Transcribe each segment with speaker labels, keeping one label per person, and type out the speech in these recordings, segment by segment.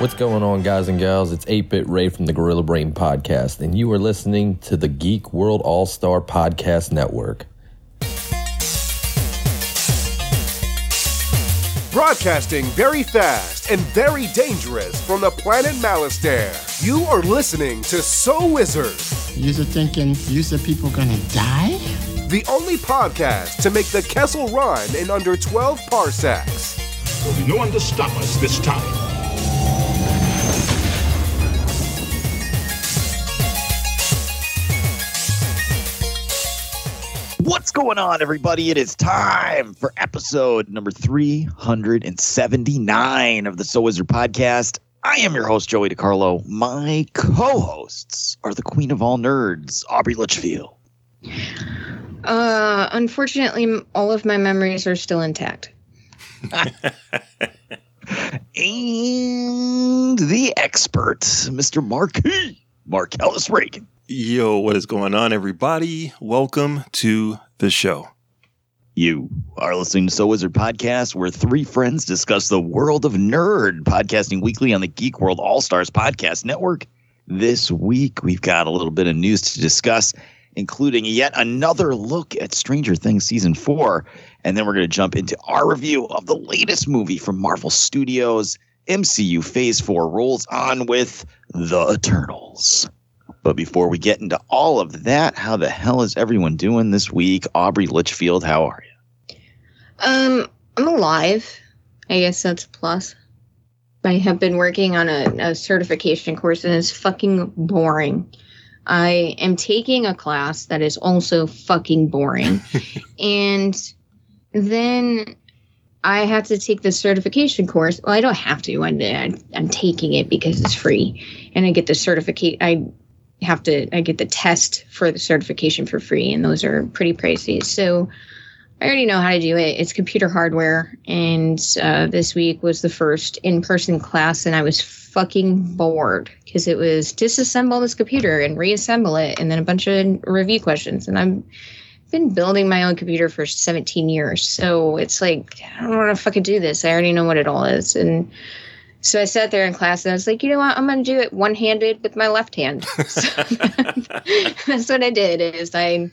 Speaker 1: What's going on, guys and gals? It's 8 Bit Ray from the Gorilla Brain Podcast, and you are listening to the Geek World All Star Podcast Network.
Speaker 2: Broadcasting very fast and very dangerous from the planet Malastare. You are listening to So Wizard,
Speaker 3: You're thinking, you said people gonna die?
Speaker 2: the only podcast to make the Kessel run in under 12 parsecs.
Speaker 4: There'll be no one to stop us this time.
Speaker 5: What's going on, everybody? It is time for episode number 379 of the So Wizard podcast. I am your host, Joey DiCarlo. My co hosts are the queen of all nerds, Aubrey Litchfield.
Speaker 6: Uh, unfortunately, all of my memories are still intact.
Speaker 5: And the expert, Mr. Marquis, Mark Ellis Reagan.
Speaker 7: Yo, what is going on, everybody? Welcome to the show.
Speaker 5: You are listening to So Wizard Podcast, where three friends discuss the world of nerd, podcasting weekly on the Geek World All Stars Podcast Network. This week, we've got a little bit of news to discuss, including yet another look at Stranger Things Season 4. And then we're going to jump into our review of the latest movie from Marvel Studios. MCU Phase 4 rolls on with The Eternals. But before we get into all of that, how the hell is everyone doing this week? Aubrey Litchfield, how are you?
Speaker 6: Um, I'm alive. I guess that's a plus. I have been working on a, a certification course and it's fucking boring. I am taking a class that is also fucking boring. and then I have to take the certification course. Well, I don't have to. I'm, I'm taking it because it's free. And I get the certificate. I have to, I get the test for the certification for free. And those are pretty pricey. So, I already know how to do it. It's computer hardware, and uh, this week was the first in-person class, and I was fucking bored because it was disassemble this computer and reassemble it, and then a bunch of review questions. And I've been building my own computer for 17 years, so it's like I don't want to fucking do this. I already know what it all is, and so I sat there in class, and I was like, you know what? I'm gonna do it one-handed with my left hand. So that's what I did. Is I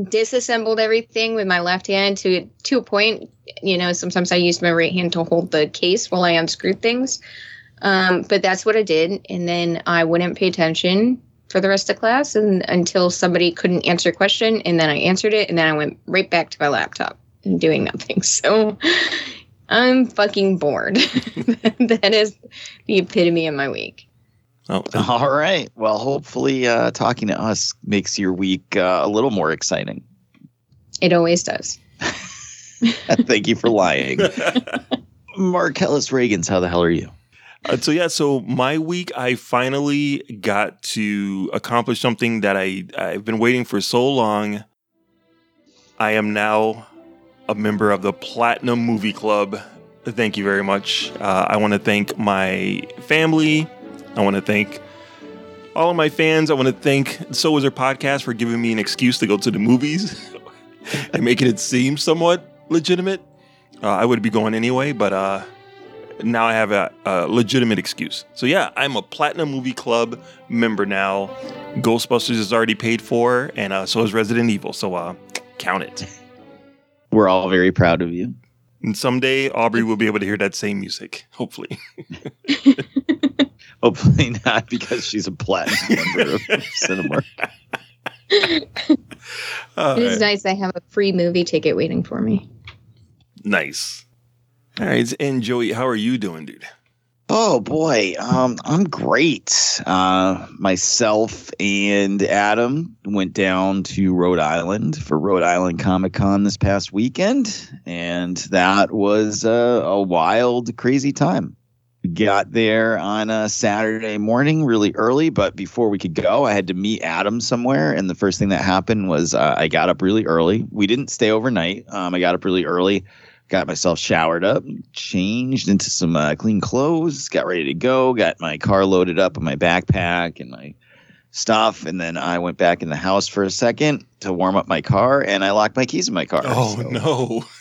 Speaker 6: disassembled everything with my left hand to to a point. You know, sometimes I used my right hand to hold the case while I unscrewed things. Um, but that's what I did, and then I wouldn't pay attention for the rest of class, and until somebody couldn't answer a question, and then I answered it, and then I went right back to my laptop and doing nothing. So I'm fucking bored. that is the epitome of my week.
Speaker 7: Oh,
Speaker 5: All right. Well, hopefully, uh, talking to us makes your week uh, a little more exciting.
Speaker 6: It always does.
Speaker 5: Thank you for lying. Marcellus Reagans, how the hell are you?
Speaker 7: Uh, so yeah, so my week, I finally got to accomplish something that I I've been waiting for so long. I am now a member of the Platinum Movie Club. Thank you very much. Uh, I want to thank my family. I want to thank all of my fans. I want to thank So Wizard Podcast for giving me an excuse to go to the movies and making it seem somewhat legitimate. Uh, I would be going anyway, but uh, now I have a, a legitimate excuse. So yeah, I'm a Platinum Movie Club member now. Ghostbusters is already paid for, and uh, so is Resident Evil. So uh, count it.
Speaker 5: We're all very proud of you.
Speaker 7: And someday Aubrey will be able to hear that same music. Hopefully.
Speaker 5: Hopefully not, because she's a platinum member of Cinema.
Speaker 7: All
Speaker 6: It is
Speaker 7: right.
Speaker 6: nice. I have a free movie ticket waiting for me.
Speaker 7: Nice. All right, and Joey, how are you doing, dude?
Speaker 5: Oh boy, um, I'm great. Uh, myself and Adam went down to Rhode Island for Rhode Island Comic Con this past weekend, and that was uh, a wild, crazy time. We got there on a Saturday morning, really early, but before we could go, I had to meet Adam somewhere, and the first thing that happened was uh, I got up really early. We didn't stay overnight. Um, I got up really early got myself showered up, changed into some uh, clean clothes, got ready to go, got my car loaded up in my backpack and my stuff, and then I went back in the house for a second to warm up my car, and I locked my keys in my car.
Speaker 7: Oh
Speaker 5: So-
Speaker 7: no.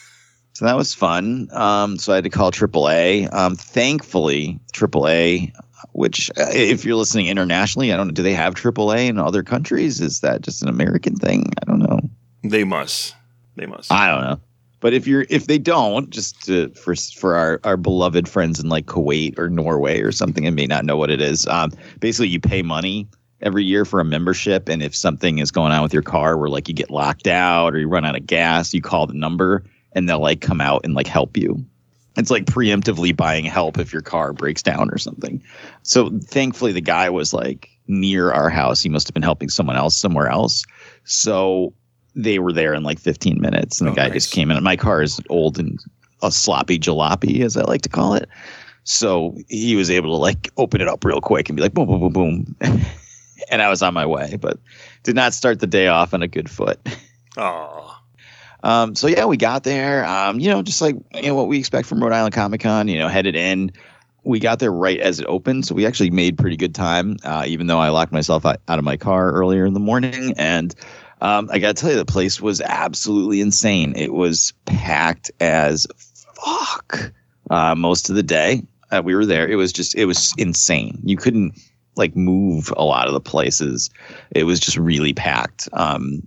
Speaker 5: So that was fun. Um, so I had to call AAA. Um, thankfully, AAA, which uh, if you're listening internationally, I don't know, do they have AAA in other countries? Is that just an American thing? I don't know.
Speaker 7: They must. They must.
Speaker 5: I don't know. But if you're if they don't, just to, for for our our beloved friends in like Kuwait or Norway or something, and may not know what it is. Um, basically, you pay money every year for a membership, and if something is going on with your car, where like you get locked out or you run out of gas, you call the number, and they'll like come out and like help you. It's like preemptively buying help if your car breaks down or something. So thankfully, the guy was like near our house. He must have been helping someone else somewhere else. So they were there in like 15 minutes, and the
Speaker 7: Oh,
Speaker 5: guy
Speaker 7: nice.
Speaker 5: just came in. And my car is old and a sloppy jalopy, as I like to call it. So he was able to like open it up real quick and be like boom, boom, boom, boom, and I was on my way. But did not start the day off on a good foot.
Speaker 7: Oh,
Speaker 5: Um, so yeah, we got there. Um, you know, just like you know what we expect from Rhode Island Comic Con. You know, headed in. We got there right as it opened, so we actually made pretty good time. Uh, even though I locked myself out, out of my car earlier in the morning, and um, I got to tell you, the place was absolutely insane. It was packed as fuck uh, most of the day. Uh, we were there. It was just, it was insane. You couldn't like move a lot of the places. It was just really packed. Um,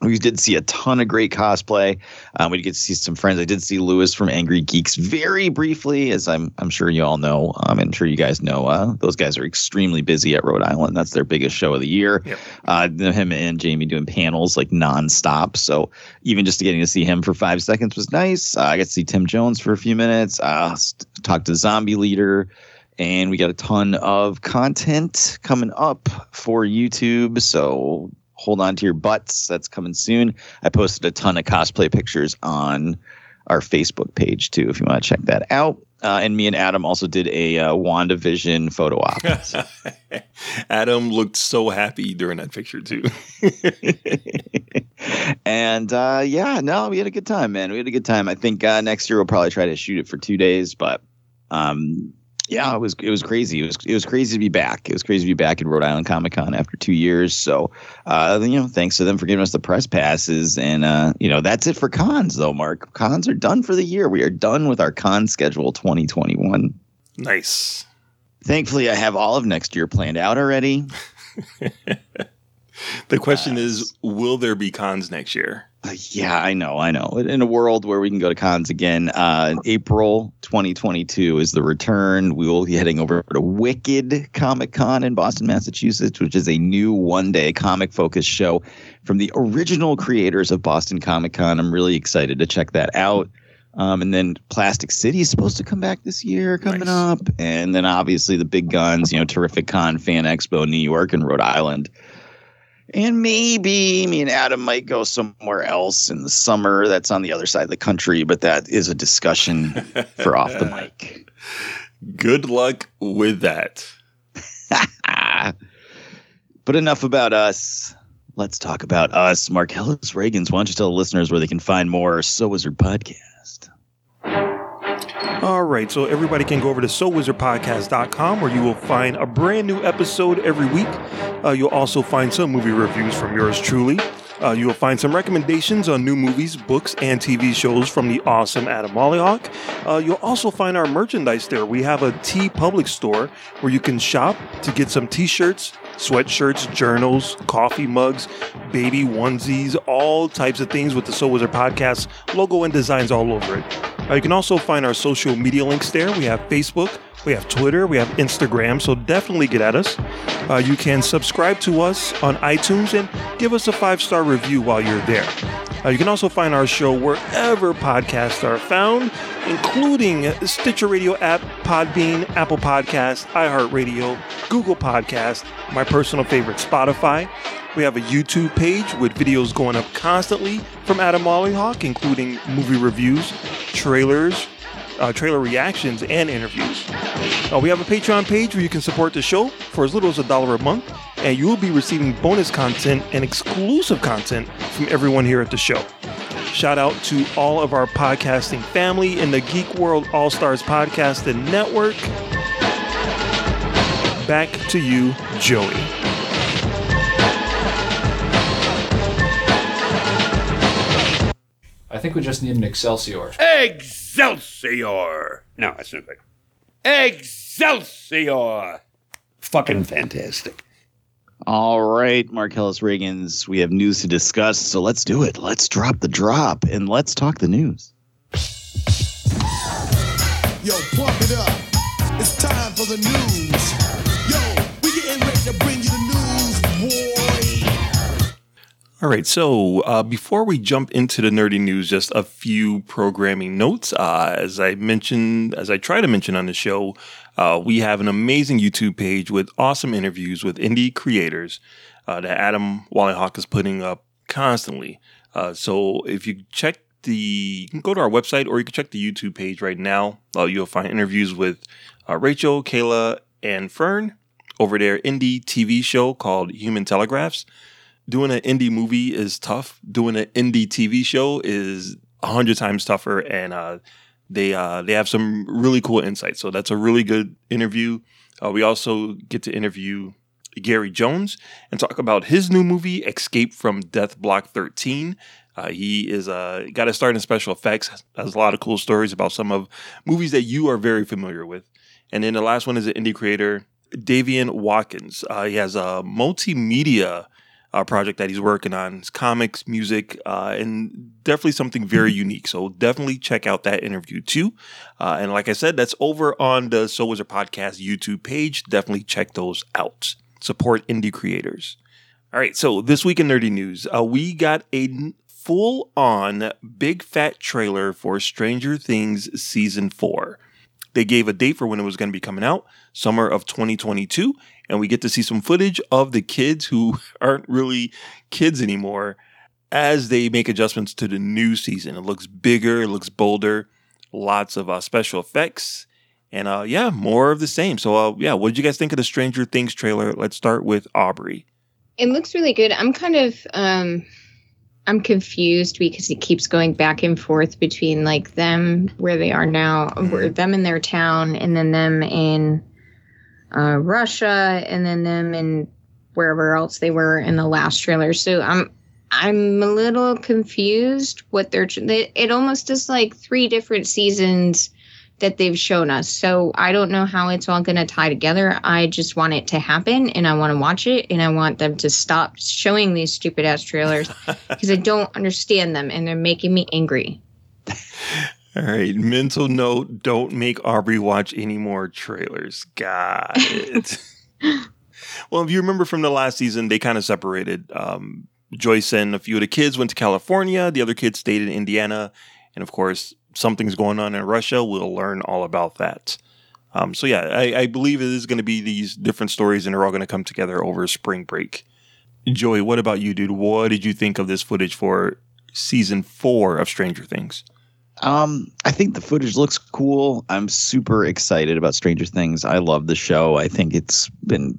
Speaker 5: we did see a ton of great cosplay. Um, we did get to see some friends. I did see Lewis from Angry Geeks very briefly, as I'm I'm sure you all know. Um, I'm sure you guys know. Uh, those guys are extremely busy at Rhode Island. That's their biggest show of the year.
Speaker 7: Yep.
Speaker 5: Uh, him and Jamie doing panels like nonstop. So even just getting to see him for five seconds was nice. Uh, I got to see Tim Jones for a few minutes. Uh, talked to Zombie Leader and we got a ton of content coming up for YouTube. So hold on to your butts. That's coming soon. I posted a ton of cosplay pictures on our Facebook page too, if you want to check that out. Uh, and me and Adam also did a uh, WandaVision photo op.
Speaker 7: Adam looked so happy during that picture too.
Speaker 5: and uh, yeah, no, we had a good time, man. We had a good time. I think uh, next year we'll probably try to shoot it for two days, but um, yeah, it was it was crazy. It was it was crazy to be back. It was crazy to be back in Rhode Island Comic Con after two years. So, uh, you know, thanks to them for giving us the press passes, and uh, you know, that's it for cons, though. Mark, cons are done for the year. We are done with our con schedule 2021.
Speaker 7: nice.
Speaker 5: Thankfully, I have all of next year planned out already.
Speaker 7: The question is, will there be cons next year?
Speaker 5: Uh, yeah, I know, I know. In a world where we can go to cons again, uh, April 2022 is the return. We will be heading over to Wicked Comic Con in Boston, Massachusetts, which is a new one day comic focused show from the original creators of Boston Comic Con. I'm really excited to check that out. Um, and then Plastic City is supposed to come back this year, coming
Speaker 7: Nice.
Speaker 5: up. And then obviously the big guns, you know, Terrific Con, Fan Expo, New York, and Rhode Island. And maybe me and Adam might go somewhere else in the summer that's on the other side of the country, but that is a discussion for off the mic.
Speaker 7: Good luck with that.
Speaker 5: But enough about us. Let's talk about us. Marcellus Reagans, why don't you tell the listeners where they can find more So Wizard podcast?
Speaker 7: All right, so everybody can go over to SoWizardPodcast.com where you will find a brand new episode every week. Uh, you'll also find some movie reviews from yours truly. Uh, you will find some recommendations on new movies, books, and TV shows from the awesome Adam Mollyhawk. Uh, you'll also find our merchandise there. We have a TeePublic store where you can shop to get some t-shirts, sweatshirts, journals, coffee mugs, baby onesies, all types of things with the So Wizard Podcast logo and designs all over it. Uh, you can also find our social media links there. We have Facebook, we have Twitter, we have Instagram, so definitely get at us. Uh, you can subscribe to us on iTunes and give us a five star review while you're there. Uh, you can also find our show wherever podcasts are found, including Stitcher Radio app, Podbean, Apple Podcast, iHeartRadio, Google Podcast, my personal favorite, Spotify. We have a YouTube page with videos going up constantly from Adam Mollyhawk, including movie reviews, trailers, uh, trailer reactions, and interviews. Uh, we have a Patreon page where you can support the show for as little as a dollar a month, and you will be receiving bonus content and exclusive content from everyone here at the show. Shout out to all of our podcasting family in the Geek World All Stars Podcast and Network. Back to you, Joey.
Speaker 1: I
Speaker 8: I think we just need an Excelsior.
Speaker 9: Excelsior! No, that's not good. Excelsior! Fucking fantastic.
Speaker 5: All right, Marcellus Reagans, we have news to discuss, so let's do it. Let's drop the drop and let's talk the news.
Speaker 10: Yo, pump it up. It's time for the news.
Speaker 7: All right, so uh, before we jump into the nerdy news, just a few programming notes. Uh, as I mentioned, as I try to mention on the show, uh, we have an amazing YouTube page with awesome interviews with indie creators uh, that Adam Wallenhawk is putting up constantly. Uh, so if you check the, you can go to our website or you can check the YouTube page right now. Uh, you'll find interviews with Rachel, Kayla, and Fern over their indie TV show called Human Telegraphs doing an indie movie is tough. Doing an indie TV show is a hundred times tougher, and uh, they uh, they have some really cool insights. So that's a really good interview. Uh, we also get to interview Gary Jones and talk about his new movie, Escape from Death Block 13. Uh, he is uh, got to start in special effects. Has a lot of cool stories about some of movies that you are very familiar with. And then the last one is an indie creator, Davian Watkins. Uh, he has a multimedia uh, project that he's working on. It's comics, music, uh, and definitely something very unique. So definitely check out that interview too. Uh, and like I said, that's over on the So Wizard Podcast YouTube page. Definitely check those out. Support indie creators. All right, so this week in nerdy news, uh, we got a full on big fat trailer for Stranger Things season four. They gave a date for when it was going to be coming out, summer of 2022, and we get to see some footage of the kids who aren't really kids anymore as they make adjustments to the new season. It looks bigger, it looks bolder, lots of uh, special effects, and uh, yeah, more of the same. So, uh, yeah, what did you guys think of the Stranger Things trailer? Let's start with Aubrey.
Speaker 6: It looks really good. I'm kind of um I'm confused because it keeps going back and forth between like them where they are now, where them in their town, and then them in uh, Russia, and then them and wherever else they were in the last trailer. So I'm I'm a little confused what they're. They, it almost is like three different seasons that they've shown us. So I don't know how it's all going to tie together. I just want it to happen and I want to watch it and I want them to stop showing these stupid ass trailers because I don't understand them and they're making me angry.
Speaker 7: All right, mental note: Don't make Aubrey watch any more trailers. Got it. well, if you remember from the last season, they kind of separated. Um, Joyce and a few of the kids went to California. The other kids stayed in Indiana, and of course, something's going on in Russia. We'll learn all about that. Um, so yeah, I, I, believe it is going to be these different stories, and they're all going to come together over spring break. Joey, what about you, dude? What did you think of this footage for season four of Stranger Things?
Speaker 5: Um, I think the footage looks cool. I'm super excited about Stranger Things. I love the show. I think it's been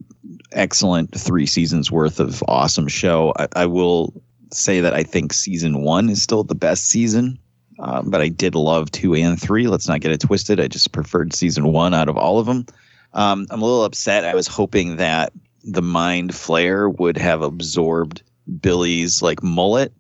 Speaker 5: excellent three seasons worth of awesome show. I, I will say that I think season one is still the best season. Um, but I did love two and three. Let's not get it twisted. I just preferred season one out of all of them. Um, I'm a little upset. I was hoping that the Mind Flayer would have absorbed Billy's like mullet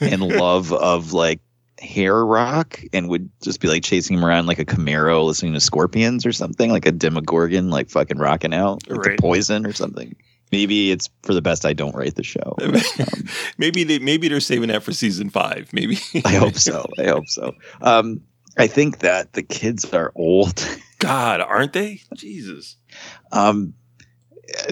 Speaker 5: and love of like hair rock and would just be like chasing him around like a Camaro listening to Scorpions or something, like a Demogorgon, like fucking rocking out with right. the poison or something. Maybe it's for the best I don't write the show. Um,
Speaker 7: maybe they maybe they're saving that for season five. Maybe
Speaker 5: I hope so. I hope so. Um, I think that the kids are old.
Speaker 7: God, aren't they? Jesus.
Speaker 5: Um,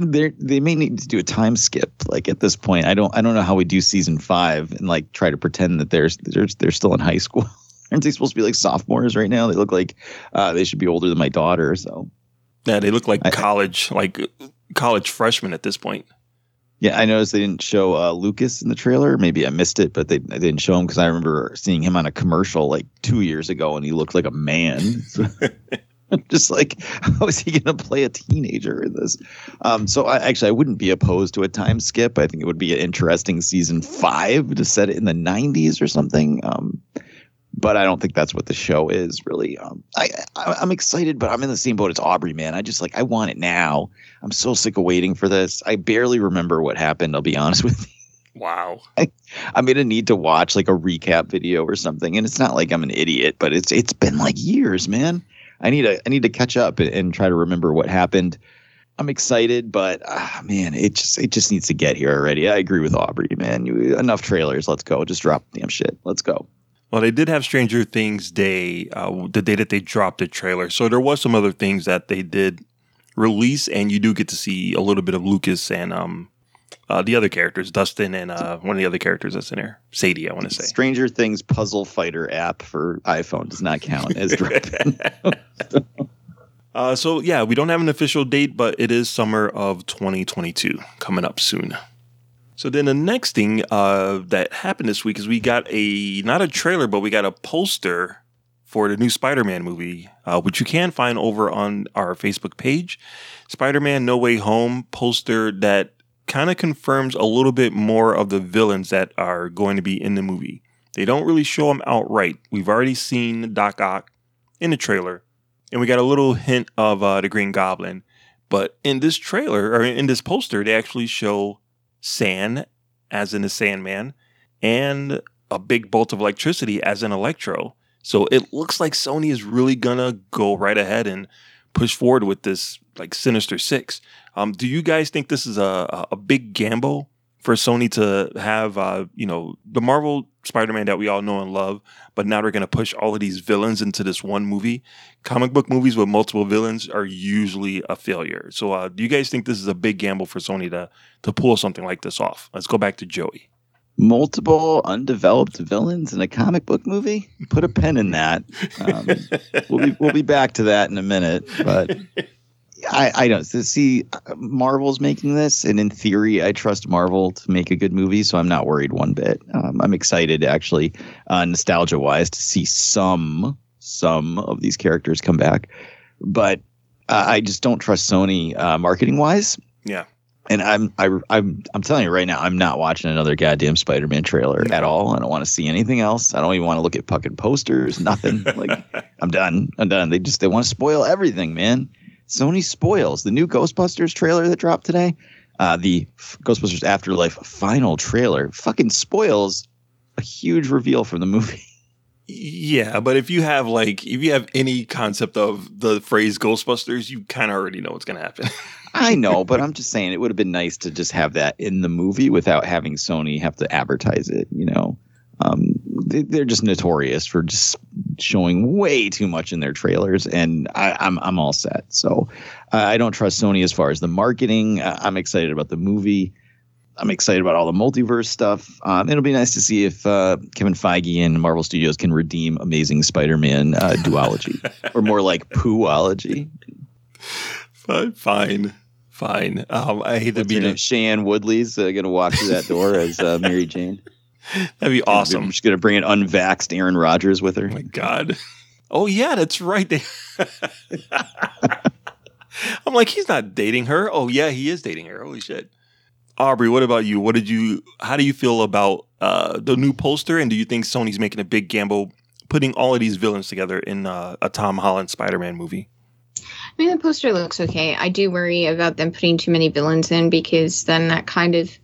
Speaker 5: they they may need to do a time skip. Like at this point, I don't I don't know how we do season five and like try to pretend that they're they're they're still in high school. Aren't they supposed to be like sophomores right now? They look like uh, they should be older than my daughter. So
Speaker 7: yeah, they look like I, college like college freshmen at this point.
Speaker 5: Yeah, I noticed they didn't show uh, Lucas in the trailer. Maybe I missed it, but they, they didn't show him because I remember seeing him on a commercial like two years ago, and he looked like a man. just like, how is he going to play a teenager in this? Um, so I actually I wouldn't be opposed to a time skip. I think it would be an interesting season five to set it in the '90s or something. Um, but I don't think that's what the show is really. Um, I, I am excited, but I'm in the same boat as Aubrey, man. I just like I want it now. I'm so sick of waiting for this. I barely remember what happened. I'll be honest with you.
Speaker 7: Wow.
Speaker 5: I'm gonna need to watch like a recap video or something. And it's not like I'm an idiot, but it's it's been like years, man. I need to I need to catch up and, and try to remember what happened. I'm excited, but ah, man, it just it just needs to get here already. I agree with Aubrey, man. You, enough trailers. Let's go. Just drop damn shit. Let's go.
Speaker 7: Well, they did have Stranger Things Day, uh, the day that they dropped the trailer. So there was some other things that they did release, and you do get to see a little bit of Lucas and um, uh, the other characters, Dustin and uh, one of the other characters that's in there, Sadie. I want to say.
Speaker 5: Stranger Things puzzle fighter app for iPhone does not count as dropping.
Speaker 7: Uh, so yeah, we don't have an official date, but it is summer of 2022 coming up soon. So then the next thing uh, that happened this week is we got a not a trailer, but we got a poster for the new Spider-Man movie, uh, which you can find over on our Facebook page. Spider-Man No Way Home poster that kind of confirms a little bit more of the villains that are going to be in the movie. They don't really show them outright. We've already seen Doc Ock in the trailer, and we got a little hint of uh, the Green Goblin. But in this trailer or in this poster, they actually show San, as in the Sandman, and a big bolt of electricity, as in Electro. So it looks like Sony is really gonna go right ahead and push forward with this like Sinister Six. Um, do you guys think this is a a- big gamble for Sony to have uh, you know the Marvel Spider-Man that we all know and love, but now they're gonna push all of these villains into this one movie? Comic book movies with multiple villains are usually a failure. So uh, do you guys think this is a big gamble for Sony to to pull something like this off? Let's go back to Joey.
Speaker 5: Multiple undeveloped villains in a comic book movie. Put a pin in that. Um, we'll be we'll be back to that in a minute, but. I, I don't see Marvel's making this, and in theory, I trust Marvel to make a good movie, so I'm not worried one bit. Um, I'm excited, actually, uh, nostalgia wise, to see some some of these characters come back, but uh, I just don't trust Sony uh, marketing wise.
Speaker 7: Yeah.
Speaker 5: And I'm I, I'm I'm telling you right now, I'm not watching another goddamn Spider-Man trailer at all. I don't want to see anything else. I don't even want to look at fucking posters. Nothing. like I'm done. I'm done. They just they want to spoil everything, man. Sony spoils the new Ghostbusters trailer that dropped today. Uh, the Ghostbusters Afterlife final trailer fucking spoils a huge reveal from the movie.
Speaker 7: Yeah, but if you have like if you have any concept of the phrase Ghostbusters, you kind of already know what's going to happen.
Speaker 5: I know, but I'm just saying it would have been nice to just have that in the movie without having Sony have to advertise it. You know, um, they're just notorious for just showing way too much in their trailers, and I, I'm I'm all set. So uh, I don't trust Sony as far as the marketing. Uh, I'm excited about the movie. I'm excited about all the multiverse stuff. Um, it'll be nice to see if uh, Kevin Feige and Marvel Studios can redeem Amazing Spider-Man uh, duology, or more like pooology.
Speaker 7: Fine, fine. Um, I hate to be the,
Speaker 5: Woodley's uh, going to walk through that door as uh, Mary Jane.
Speaker 7: that'd be awesome.
Speaker 5: She's going to bring an unvaxxed Aaron Rodgers with her.
Speaker 7: Oh my god. Oh yeah, that's right. They I'm like, he's not dating her. Oh yeah, he is dating her. Holy shit. Aubrey, what about you? What did you how do you feel about uh, the new poster and do you think Sony's making a big gamble putting all of these villains together in uh, a Tom Holland Spider-Man movie?
Speaker 6: I mean, the poster looks okay. I do worry about them putting too many villains in because then that kind of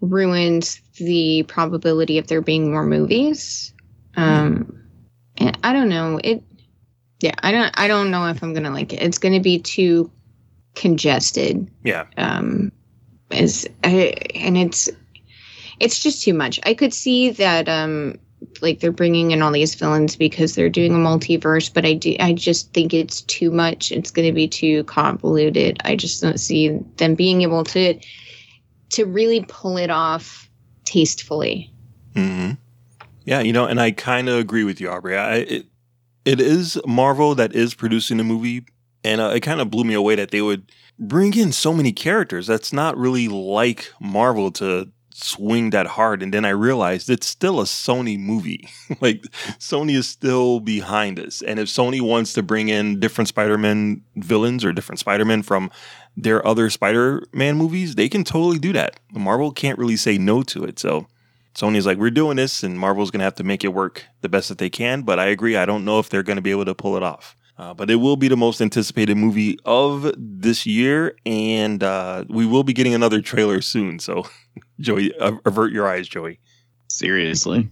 Speaker 6: ruins the probability of there being more movies. Um, and I don't know. It, yeah, I don't. I don't know if I'm gonna like it. It's gonna be too congested.
Speaker 7: Yeah.
Speaker 6: Um, is I, and it's it's just too much. I could see that. Um, like they're bringing in all these villains because they're doing a multiverse but i do i just think it's too much it's going to be too convoluted i just don't see them being able to to really pull it off tastefully
Speaker 7: hmm Yeah, you know, and I kind of agree with you, Aubrey. I, it it is Marvel that is producing the movie, and uh, it kind of blew me away that they would bring in so many characters. That's not really like Marvel to swing that hard. And then I realized it's still a Sony movie. like Sony is still behind us, and if Sony wants to bring in different Spider-Man villains or different Spider-Man from their other Spider-Man movies, they can totally do that. Marvel can't really say no to it. So. Sony's like, we're doing this, and Marvel's going to have to make it work the best that they can. But I agree. I don't know if they're going to be able to pull it off. Uh, but it will be the most anticipated movie of this year, and uh, we will be getting another trailer soon. So, Joey, avert your eyes, Joey.
Speaker 5: Seriously.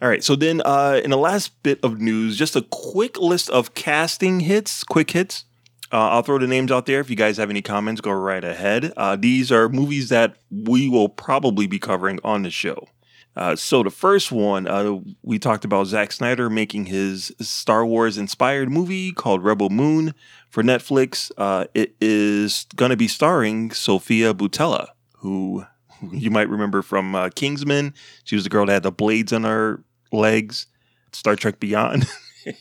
Speaker 7: All right. So then, uh, in the last bit of news, just a quick list of casting hits, quick hits. Uh, I'll throw the names out there. If you guys have any comments, go right ahead. Uh, these are movies that we will probably be covering on the show. Uh, so the first one, uh, we talked about Zack Snyder making his Star Wars inspired movie called Rebel Moon for Netflix. Uh, it is going to be starring Sofia Boutella, who you might remember from uh, Kingsman. She was the girl that had the blades on her legs. Star Trek Beyond,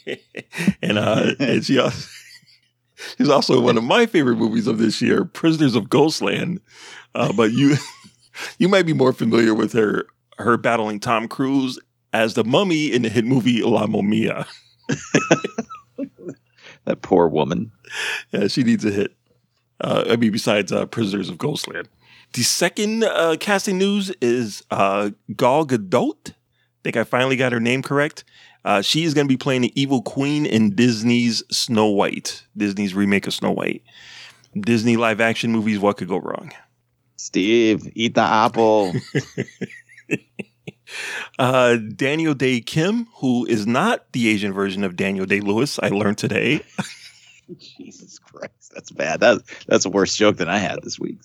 Speaker 7: and uh, and she also, she's also one of my favorite movies of this year, Prisoners of Ghostland. Uh, but you you might be more familiar with her her battling Tom Cruise as the mummy in the hit movie La Momia.
Speaker 5: That poor woman.
Speaker 7: Yeah, she needs a hit. Uh, I mean, besides uh, Prisoners of Ghostland. The second uh, casting news is uh, Gal Gadot. I think I finally got her name correct. Uh, she is going to be playing the evil queen in Disney's Snow White, Disney's remake of Snow White. Disney live action movies, what could go wrong?
Speaker 5: Steve, eat the apple.
Speaker 7: Uh, Daniel Dae Kim, who is not the Asian version of Daniel Day Lewis, I learned today.
Speaker 5: Jesus Christ, that's bad. That that's a worse joke than I had this week.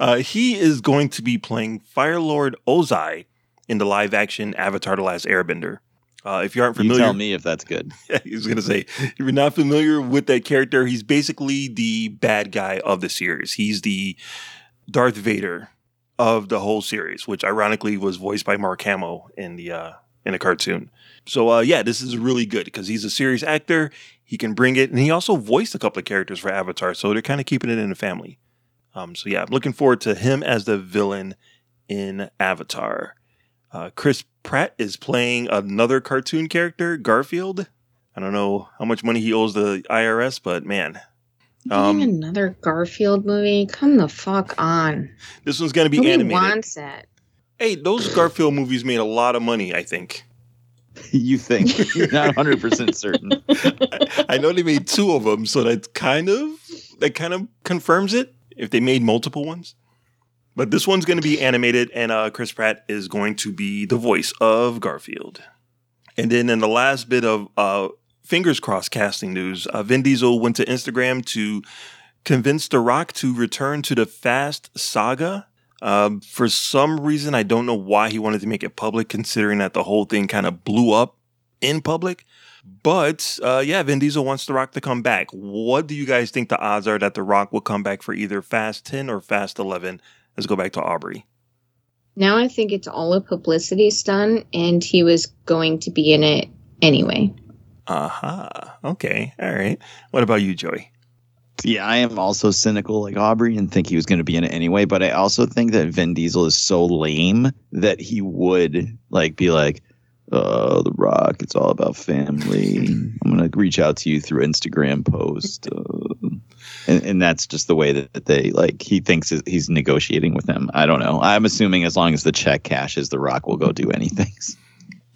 Speaker 7: Uh, he is going to be playing Fire Lord Ozai in the live action Avatar: The Last Airbender. Uh, if you aren't
Speaker 5: You
Speaker 7: familiar,
Speaker 5: tell me if that's good.
Speaker 7: he was going to say, if you're not familiar with that character, he's basically the bad guy of the series. He's the Darth Vader of the whole series, which ironically was voiced by Mark Hamill in the uh, in a cartoon. So uh, yeah, this is really good because he's a serious actor. He can bring it, and he also voiced a couple of characters for Avatar, so they're kind of keeping it in the family. Um, so yeah, I'm looking forward to him as the villain in Avatar. Uh, Chris Pratt is playing another cartoon character, Garfield. I don't know how much money he owes the IRS, but man,
Speaker 6: Um, another Garfield movie? Come the fuck on.
Speaker 7: this one's going to be
Speaker 6: Nobody
Speaker 7: animated.
Speaker 6: wants it.
Speaker 7: Hey, those Garfield movies made a lot of money, I think.
Speaker 5: you think you're not 100 percent certain.
Speaker 7: I know they made two of them, so that kind of that kind of confirms it. If they made multiple ones, but this one's going to be animated, and uh, Chris Pratt is going to be the voice of Garfield. And then in the last bit of uh, fingers crossed casting news, uh, Vin Diesel went to Instagram to convince The Rock to return to the Fast Saga. Um, for some reason, I don't know why he wanted to make it public, considering that the whole thing kind of blew up in public. But uh, yeah, Vin Diesel wants The Rock to come back. What do you guys think the odds are that The Rock will come back for either Fast 10 or Fast 11? Let's go back to Aubrey.
Speaker 6: Now I think it's all a publicity stunt, and he was going to be in it anyway.
Speaker 7: Aha. Uh-huh. Okay. All right. What about you, Joey?
Speaker 5: Yeah, I am also cynical like Aubrey and think he was going to be in it anyway. But I also think that Vin Diesel is so lame that he would like be like, "Uh, The Rock, it's all about family. I'm going to reach out to you through Instagram post." Uh, and, and that's just the way that, that they like. He thinks he's negotiating with them. I don't know. I'm assuming as long as the check cashes, The Rock will go do anything.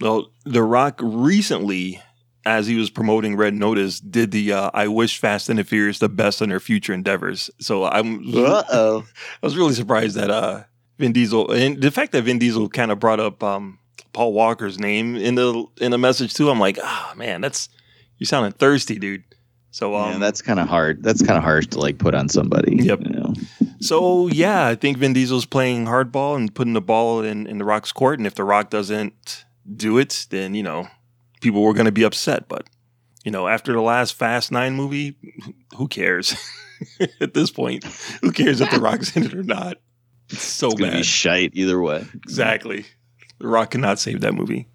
Speaker 7: Well, The Rock recently, as he was promoting Red Notice, did the uh, "I wish Fast and the Furious the best in their future endeavors." So I'm,
Speaker 5: oh.
Speaker 7: I was really surprised that uh, Vin Diesel and the fact that Vin Diesel kind of brought up um, Paul Walker's name in the in the message too. I'm like, ah, man, that's you sounding thirsty, dude. So um,
Speaker 5: yeah, that's kind of hard. That's kind of harsh to like put on somebody.
Speaker 7: Yep.
Speaker 5: You know?
Speaker 7: So yeah, I think Vin Diesel's playing hardball and putting the ball in, in the Rock's court. And if the Rock doesn't do it, then you know people were going to be upset. But you know, after the last Fast Nine movie, who cares? At this point, who cares if the Rock's in it or not? It's so
Speaker 5: It's gonna be shite either way.
Speaker 7: exactly. The Rock cannot save that movie.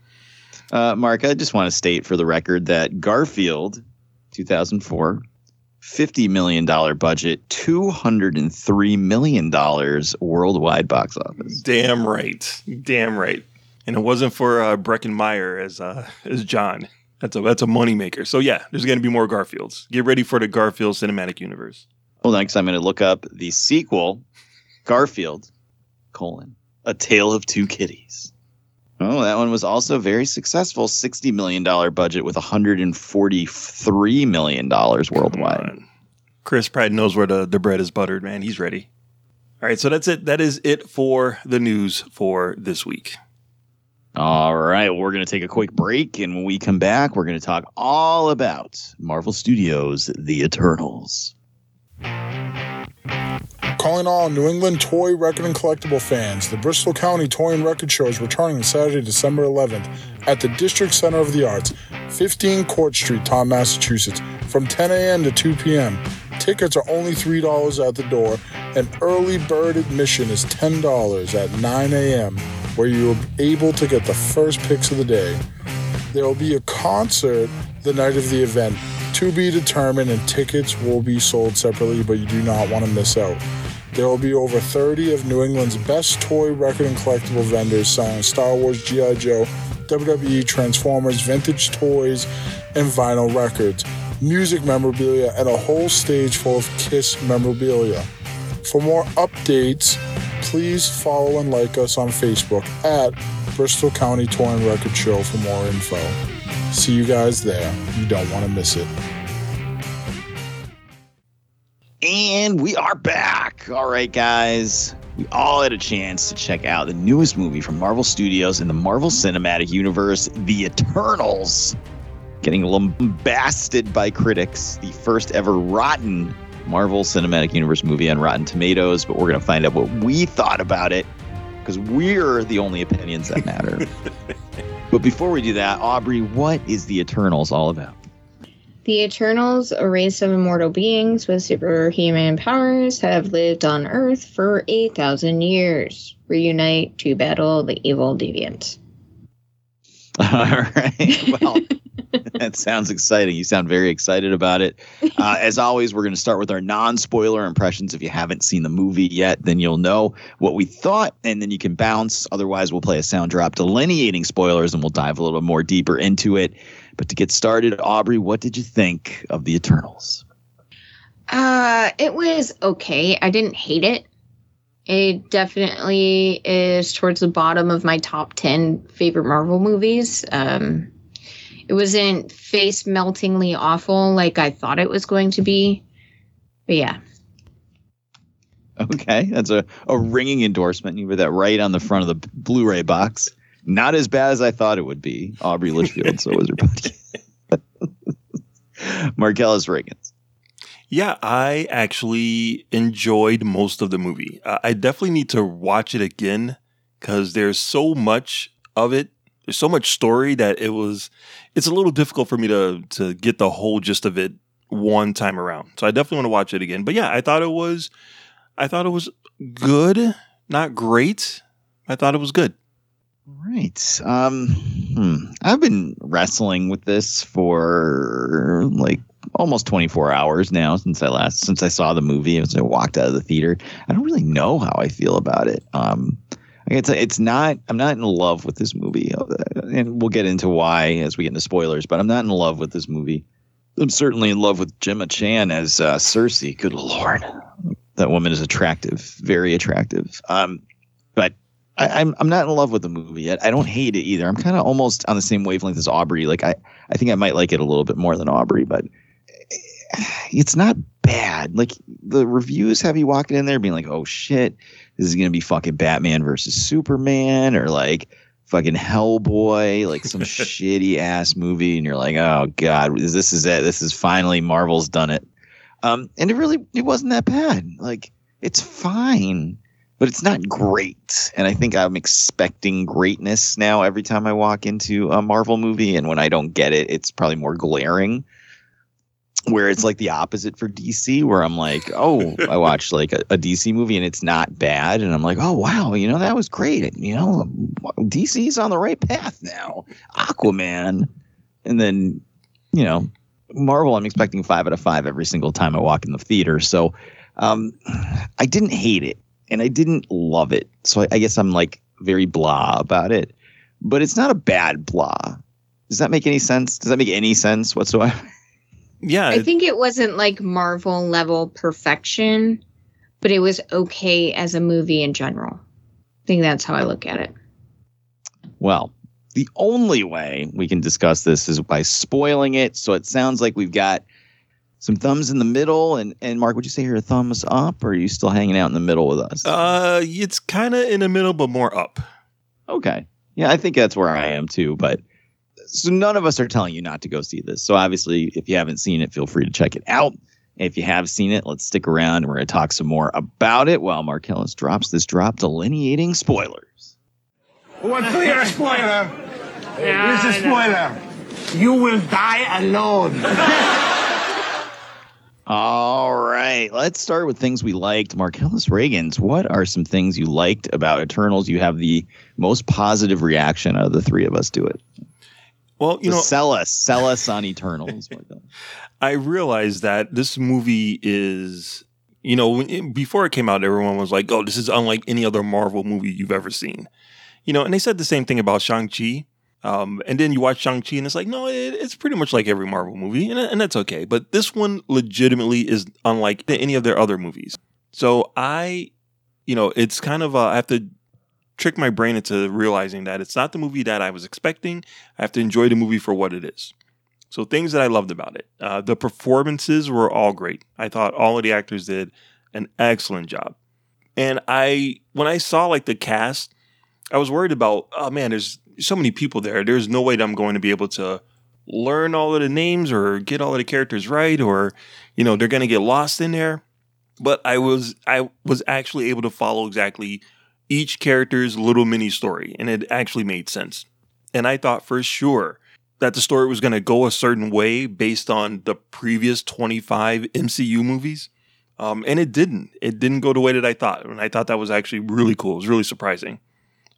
Speaker 5: Uh, Mark, I just want to state for the record that Garfield, 2004, $50 million budget, $203 million worldwide box office.
Speaker 7: Damn right. Damn right. And it wasn't for uh, Breckin Meyer as uh, as John. That's a that's a moneymaker. So yeah, there's going to be more Garfields. Get ready for the Garfield cinematic universe.
Speaker 5: Hold on, because I'm going to look up the sequel, Garfield, colon, A Tale of Two Kitties. Oh, that one was also very successful. $60 million budget with $143 million worldwide.
Speaker 7: Chris Pratt knows where the, the bread is buttered, man. He's ready. All right, so that's it. That is it for the news for this week.
Speaker 5: All right, we're going to take a quick break. And when we come back, we're going to talk all about Marvel Studios' The Eternals.
Speaker 8: Calling all New England toy, record, and collectible fans, the Bristol County Toy and Record Show is returning Saturday, December 11th at the District Center of the Arts, 15 Court Street, Taunton, Massachusetts, from 10 a.m. to 2 p.m. Tickets are only $3 at the door, and early bird admission is $10 at 9 a.m., where you are able to get the first picks of the day. There will be a concert the night of the event to be determined, and tickets will be sold separately, but you do not want to miss out. There will be over 30 of New England's best toy, record, and collectible vendors selling Star Wars, G.I. Joe, WWE, Transformers, vintage toys, and vinyl records, music memorabilia, and a whole stage full of Kiss memorabilia. For more updates, please follow and like us on Facebook at Bristol County Toy and Record Show for more info. See you guys there. You don't want to miss it.
Speaker 5: And we are back. All right, guys. We all had a chance to check out the newest movie from Marvel Studios in the Marvel Cinematic Universe, The Eternals. Getting lambasted by critics, the first ever rotten Marvel Cinematic Universe movie on Rotten Tomatoes, but we're going to find out what we thought about it because we're the only opinions that matter. but before we do that, Aubrey, what is The Eternals all about?
Speaker 6: The Eternals, a race of immortal beings with superhuman powers, have lived on Earth for 8,000 years. Reunite to battle the evil deviants.
Speaker 5: All right. Well, that sounds exciting. You sound very excited about it. Uh, as always, we're going to start with our non spoiler impressions. If you haven't seen the movie yet, then you'll know what we thought, and then you can bounce. Otherwise, we'll play a sound drop delineating spoilers and we'll dive a little more deeper into it. But to get started, Aubrey, what did you think of the Eternals?
Speaker 6: Uh, it was okay. I didn't hate it. It definitely is towards the bottom of my top 10 favorite Marvel movies. Um, it wasn't face meltingly awful like I thought it was going to be. But yeah.
Speaker 5: Okay, that's a, a ringing endorsement. You put that right on the front of the Blu ray box. Not as bad as I thought it would be. Aubrey Litchfield, so was her buddy. Marcellus Reagans.
Speaker 7: Yeah, I actually enjoyed most of the movie. Uh, I definitely need to watch it again because there's so much of it. There's so much story that it was. It's a little difficult for me to to get the whole gist of it one time around. So I definitely want to watch it again. But yeah, I thought it was. I thought it was good, not great. I thought it was good.
Speaker 5: Right. Um, hmm. I've been wrestling with this for like almost 24 hours now since I last since I saw the movie as I walked out of the theater. I don't really know how I feel about it. Um, it's it's not I'm not in love with this movie, and we'll get into why as we get into spoilers. But I'm not in love with this movie. I'm certainly in love with Gemma Chan as uh, Sersi. Good lord, that woman is attractive, very attractive. Um, but I, I'm I'm not in love with the movie yet. I don't hate it either. I'm kind of almost on the same wavelength as Aubrey. Like I I think I might like it a little bit more than Aubrey, but it's not bad. Like the reviews have you walking in there being like, "Oh shit, this is gonna be fucking Batman versus Superman," or like fucking Hellboy, like some shitty ass movie, and you're like, "Oh god, this is it. This is finally Marvel's done it." Um, and it really it wasn't that bad. Like it's fine, but it's not great. And I think I'm expecting greatness now every time I walk into a Marvel movie, and when I don't get it, it's probably more glaring where it's like the opposite for DC, where I'm like, oh, I watched like a, a, DC movie and it's not bad, and I'm like, oh wow, you know that was great, you know, DC's on the right path now. Aquaman, and then you know, Marvel, I'm expecting five out of five every single time I walk in the theater. So, um, I didn't hate it and I didn't love it, so I, I guess I'm like very blah about it, but it's not a bad blah. Does that make any sense? Does that make any sense whatsoever?
Speaker 7: yeah
Speaker 6: i think it wasn't like marvel level perfection but it was okay as a movie in general i think that's how i look at it
Speaker 5: Well, the only way we can discuss this is by spoiling it. So it sounds like we've got some thumbs in the middle. And and Mark, would you say you're a thumbs up, or are you still hanging out in the middle with us?
Speaker 7: Uh, it's kind of in the middle, but more up.
Speaker 5: Okay. Yeah, I think that's where I am too. But so none of us are telling you not to go see this. So obviously, if you haven't seen it, feel free to check it out. If you have seen it, let's stick around. and We're going to talk some more about it while Marcellus drops this drop delineating spoilers.
Speaker 10: What's clear spoiler? Here's a spoiler. You will die alone.
Speaker 5: All right, let's start with things we liked. Marcellus Reagans, what are some things you liked about Eternals? You have the most positive reaction out of the three of us to it.
Speaker 7: Well, you
Speaker 5: So
Speaker 7: know,
Speaker 5: sell us, sell us on Eternals.
Speaker 7: I realized that this movie is, you know, it, before it came out, everyone was like, "Oh, this is unlike any other Marvel movie you've ever seen," you know, and they said the same thing about Shang Chi. Um, and then you watch Shang Chi, and it's like, no, it, it's pretty much like every Marvel movie, and, and that's okay. But this one legitimately is unlike any of their other movies. So I, you know, it's kind of I have to trick my brain into realizing that it's not the movie that I was expecting. I have to enjoy the movie for what it is. So things that I loved about it, uh, the performances were all great. I thought all of the actors did an excellent job. And I, when I saw like the cast, I was worried about, oh man, there's so many people there. There's no way that I'm going to be able to learn all of the names or get all of the characters right, or you know, they're going to get lost in there. But I was, I was actually able to follow exactly each character's little mini story, and it actually made sense. And I thought for sure that the story was going to go a certain way based on the previous 25 MCU movies. Um, and it didn't. It didn't go the way that I thought. And I thought that was actually really cool. It was really surprising.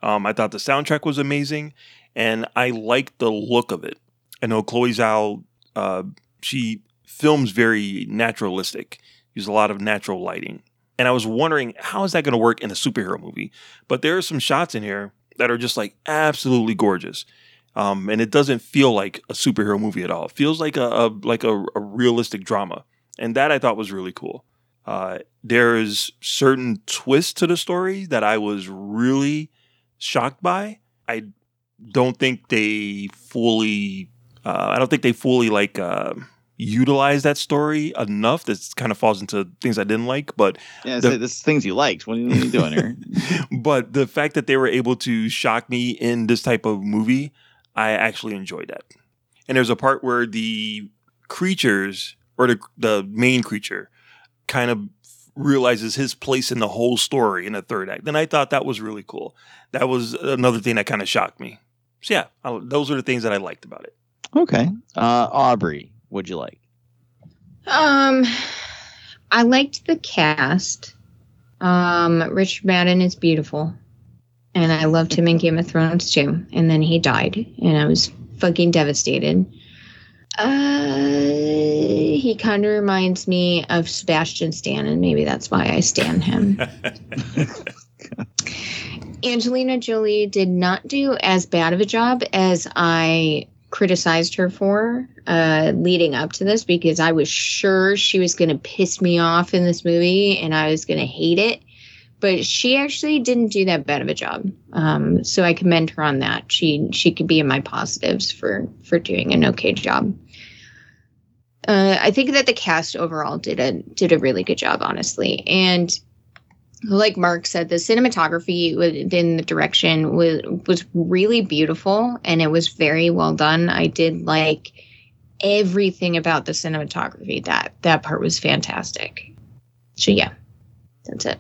Speaker 7: Um, I thought the soundtrack was amazing, and I liked the look of it. I know Chloe Zhao, uh, she films very naturalistic, use a lot of natural lighting. And I was wondering, how is that going to work in a superhero movie? But there are some shots in here that are just like absolutely gorgeous. Um, and it doesn't feel like a superhero movie at all. It feels like a, a like a, a realistic drama, and that I thought was really cool. Uh, there's certain twists to the story that I was really shocked by. I don't think they fully. Uh, I don't think they fully like uh, utilize that story enough. That kind of falls into things I didn't like. But
Speaker 5: Yeah,
Speaker 7: the-
Speaker 5: this is things you liked. What are you doing here?
Speaker 7: but the fact that they were able to shock me in this type of movie, I actually enjoyed that. And there's a part where the creatures or the the main creature kind of realizes his place in the whole story in the third act. And I thought that was really cool. That was another thing that kind of shocked me. So yeah, I, those are the things that I liked about it.
Speaker 5: okay, uh, Aubrey, what'd you like?
Speaker 6: Um, I liked the cast. Um, Richard Madden is beautiful, and I loved him in Game of Thrones too. And then he died, and I was fucking devastated. Uh, he kind of reminds me of Sebastian Stan, and maybe that's why I stan him. Angelina Jolie did not do as bad of a job as I criticized her for uh, leading up to this because I was sure she was going to piss me off in this movie and I was going to hate it. But she actually didn't do that bad of a job, um, so I commend her on that. She she could be in my positives for for doing an okay job. Uh, I think that the cast overall did a did a really good job, honestly, and like Mark said, the cinematography within the direction was was really beautiful and it was very well done. I did like everything about the cinematography. That that part was fantastic. So yeah, that's it.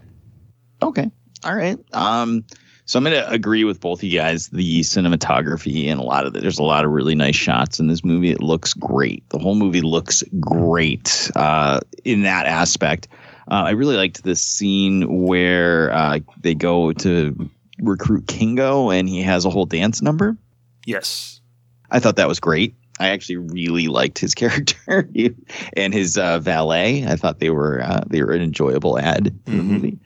Speaker 5: Okay. All right. Um, so I'm going to agree with both of you guys. The cinematography and a lot of the, there's a lot of really nice shots in this movie. It looks great. The whole movie looks great uh, in that aspect. Uh, I really liked the scene where uh, they go to recruit Kingo and he has a whole dance number.
Speaker 7: Yes.
Speaker 5: I thought that was great. I actually really liked his character and his uh, valet. I thought they were uh, they were an enjoyable add to the movie.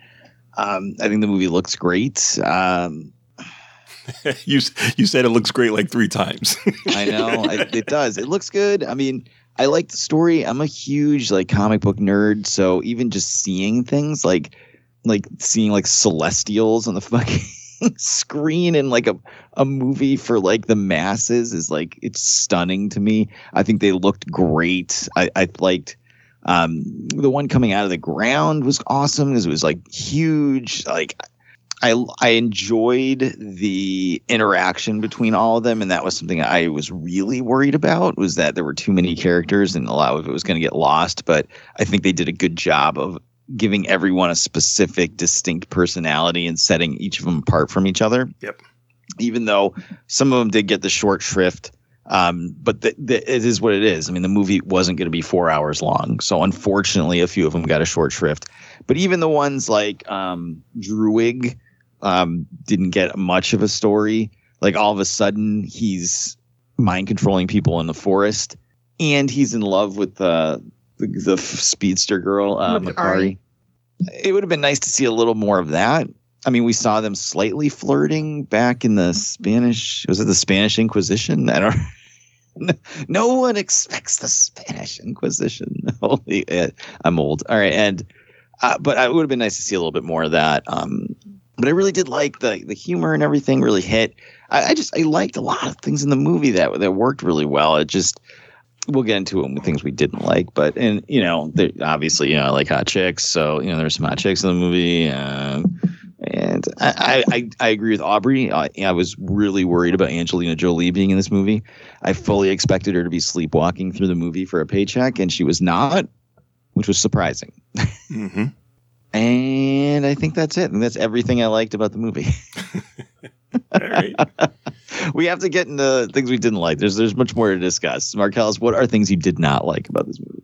Speaker 5: Um, I think the movie looks great. Um,
Speaker 7: you you said it looks great like three times.
Speaker 5: I know I, it does. It looks good. I mean, I like the story. I'm a huge like comic book nerd, so even just seeing things like like seeing like celestials on the fucking screen in like a, a movie for like the masses is like it's stunning to me. I think they looked great. I, I liked um the one coming out of the ground was awesome because it was like huge. Like I I enjoyed the interaction between all of them, and that was something I was really worried about. Was that there were too many characters and a lot of it was going to get lost. But I think they did a good job of giving everyone a specific, distinct personality and setting each of them apart from each other.
Speaker 7: Yep.
Speaker 5: Even though some of them did get the short shrift, um, but the, the, it is what it is. I mean, the movie wasn't going to be four hours long, so unfortunately, a few of them got a short shrift. But even the ones like um, Druig um, didn't get much of a story. Like all of a sudden, he's mind controlling people in the forest, and he's in love with uh, the the speedster girl, uh, Makkari. It would have been nice to see a little more of that. I mean, we saw them slightly flirting back in the Spanish. Was it the Spanish Inquisition? I don't. No one expects the Spanish Inquisition. Holy, eh, I'm old. All right, and uh, but it would have been nice to see a little bit more of that. Um, but I really did like the the humor and everything. Really hit. I, I just I liked a lot of things in the movie that that worked really well. It just we'll get into them things we didn't like, but and you know, obviously, you know, I like hot chicks, so you know, there's some hot chicks in the movie, um, and I, I I agree with Aubrey. I, I was really worried about Angelina Jolie being in this movie. I fully expected her to be sleepwalking through the movie for a paycheck, and she was not, which was surprising.
Speaker 7: hmm
Speaker 5: And I think that's it, and that's everything I liked about the movie.
Speaker 7: All right.
Speaker 5: we have to get into things we didn't like. There's there's much more to discuss. Marcellus, what are things you did not like about this movie?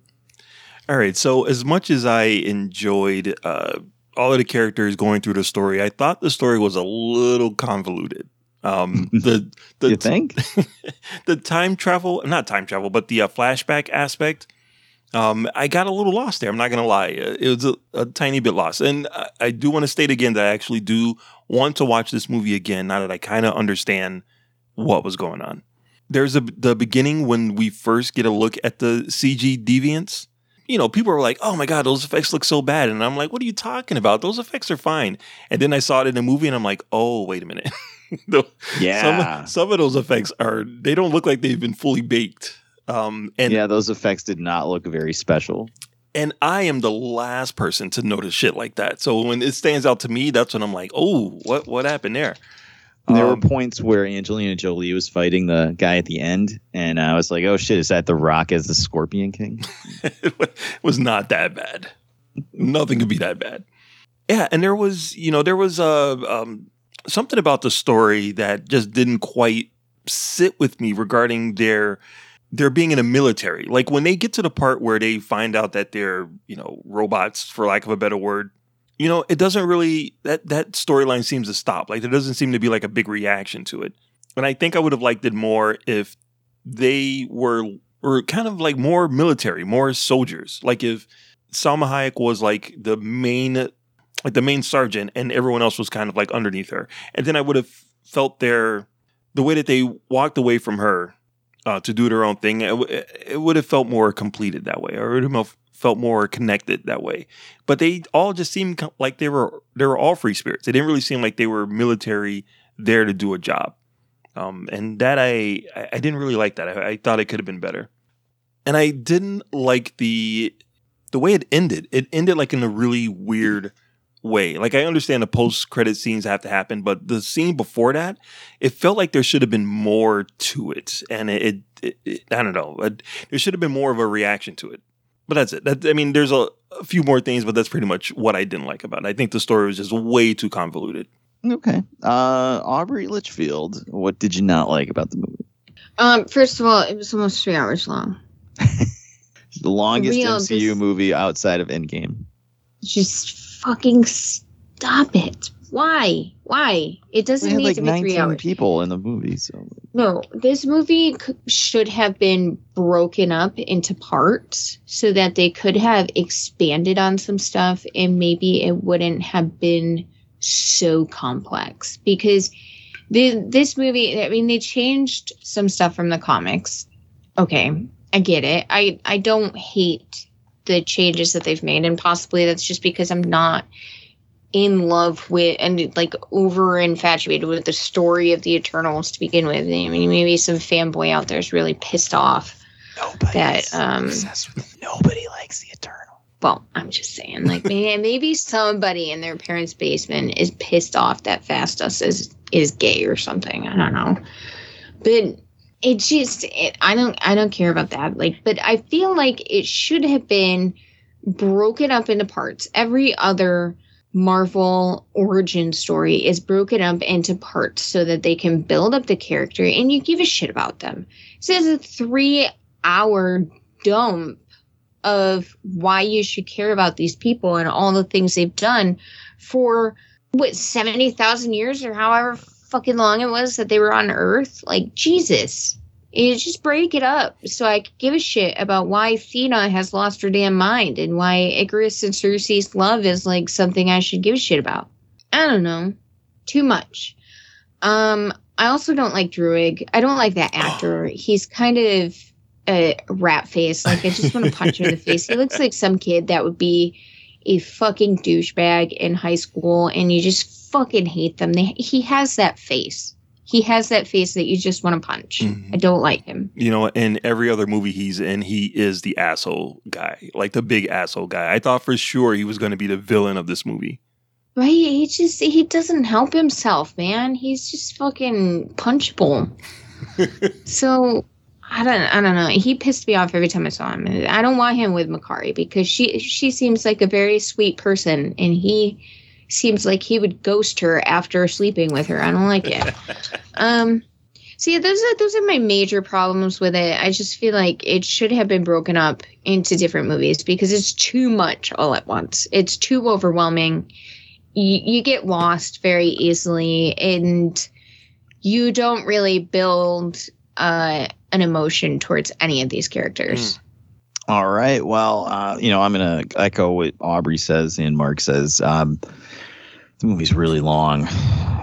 Speaker 7: All right. So, as much as I enjoyed uh, all of the characters going through the story, I thought the story was a little convoluted. Um, the the
Speaker 5: You think?
Speaker 7: the time travel, not time travel, but the uh, flashback aspect. Um, I got a little lost there. I'm not gonna lie. Uh, It was a, a tiny bit lost, and I, I do want to state again that I actually do want to watch this movie again now that I kind of understand what was going on. There's a the beginning when we first get a look at the CG deviants. You know, people are like, "Oh my god, those effects look so bad," and I'm like, "What are you talking about? Those effects are fine." And then I saw it in the movie, and I'm like, "Oh, wait a minute." The-
Speaker 5: Yeah.
Speaker 7: some some of those effects are they don't look like they've been fully baked. Um, and
Speaker 5: yeah, those effects did not look very special.
Speaker 7: and I am the last person to notice shit like that. So when it stands out to me, that's when I'm like, oh, what what happened there?
Speaker 5: There were
Speaker 7: Um,
Speaker 5: points where Angelina Jolie was fighting the guy at the end, and I was like, "Oh shit, is that The Rock as the Scorpion King?"
Speaker 7: it was not that bad. Nothing could be that bad. Yeah, and there was, you know, there was uh, um, something about the story that just didn't quite sit with me regarding their their being in a military. Like when they get to the part where they find out that they're, you know, robots, for lack of a better word, you know, it doesn't really that that storyline seems to stop. Like there doesn't seem to be like a big reaction to it. And I think I would have liked it more if they were were kind of like more military, more soldiers. Like if Salma Hayek was like the main like the main sergeant and everyone else was kind of like underneath her. And then I would have felt their the way that they walked away from her uh, to do their own thing, it, w- it would have felt more completed that way, or it would have felt more connected that way. But they all just seemed like they were they were all free spirits. They didn't really seem like they were military there to do a job, um, and that I I didn't really like that. I, I thought it could have been better, and I didn't like the the way it ended. It ended like in a really weird way. Like I understand the post credit scenes have to happen, but the scene before that, it felt like there should have been more to it, and it, it, it I don't know, it, there should have been more of a reaction to it. But that's it. That, I mean, there's a, a few more things, but that's pretty much what I didn't like about it. I think the story was just way too convoluted.
Speaker 5: Okay, uh, Aubrey Litchfield, what did you not like about the movie?
Speaker 6: Um, first of all, it was almost three hours long.
Speaker 5: The longest
Speaker 6: Real,
Speaker 5: MCU
Speaker 6: this-
Speaker 5: movie outside of Endgame.
Speaker 6: Just fucking stop it. Why? Why? It doesn't need
Speaker 5: like
Speaker 6: to be three
Speaker 5: 19
Speaker 6: hours.
Speaker 5: people in the movie, so
Speaker 6: No, this movie c- should have been broken up into parts so that they could have expanded on some stuff and maybe it wouldn't have been so complex because the, this movie I mean they changed some stuff from the comics. Okay, I get it. I I don't hate the changes that they've made and possibly that's just because I'm not in love with and like over infatuated with the story of the Eternals to begin with. I mean, maybe some fanboy out there is really pissed off that um
Speaker 5: nobody likes the Eternal.
Speaker 6: Well, I'm just saying, like maybe, maybe somebody in their parents' basement is pissed off that Phastos is is gay or something. I don't know, but it just it, I don't I don't care about that. Like, but I feel like it should have been broken up into parts. Every other Marvel origin story is broken up into parts so that they can build up the character and you give a shit about them. So it's a three hour dump of why you should care about these people and all the things they've done for what 70,000 years or however fucking long it was that they were on earth like Jesus you just break it up so I could give a shit about why Athena has lost her damn mind and why Ikaris and Sersi's love is like something I should give a shit about. I don't know. Too much. Um, I also don't like Druig. I don't like that actor. He's kind of a rat face. Like I just want to punch him in the face. He looks like some kid that would be a fucking douchebag in high school, and you just fucking hate them. They, he has that face. He has that face that you just want to punch. Mm-hmm. I don't like him.
Speaker 7: You know, in every other movie he's in, he is the asshole guy, like the big asshole guy. I thought for sure he was going to be the villain of this movie.
Speaker 6: Right? He just he doesn't help himself, man. He's just fucking punchable. so I don't I don't know. He pissed me off every time I saw him. I don't want him with Makkari because she she seems like a very sweet person and he seems like he would ghost her after sleeping with her. I don't like it. um so yeah, those are those are my major problems with it. I just feel like it should have been broken up into different movies because it's too much all at once. It's too overwhelming. You, you get lost very easily, and you don't really build uh, an emotion towards any of these characters.
Speaker 5: All right. Well, uh, you know, I'm going to echo what Aubrey says and Mark says. Um, the movie's really long.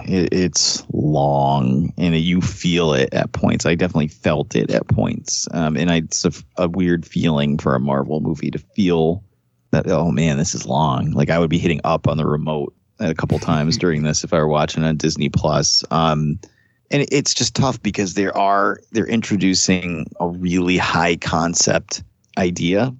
Speaker 5: It, it's long, and you feel it at points. I definitely felt it at points, um, and I, it's a, a weird feeling for a Marvel movie to feel that. Oh man, this is long. Like I would be hitting up on the remote a couple times during this if I were watching on Disney Plus. Um, and it's just tough because there are they're introducing a really high concept idea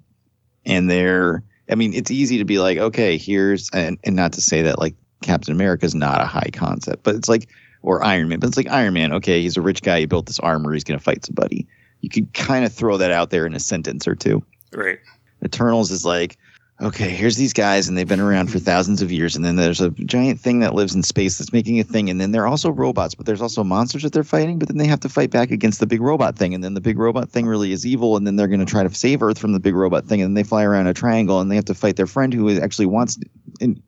Speaker 5: and they're i mean it's easy to be like okay here's and, and not to say that like captain america is not a high concept but it's like or iron man but it's like iron man okay he's a rich guy he built this armor he's going to fight somebody you could kind of throw that out there in a sentence or two
Speaker 7: Right.
Speaker 5: Eternals is like, okay, here's these guys, and they've been around for thousands of years, and then there's a giant thing that lives in space that's making a thing, and then they're also robots, but there's also monsters that they're fighting, but then they have to fight back against the big robot thing, and then the big robot thing really is evil, and then they're going to try to save Earth from the big robot thing, and then they fly around a triangle, and they have to fight their friend who actually wants. And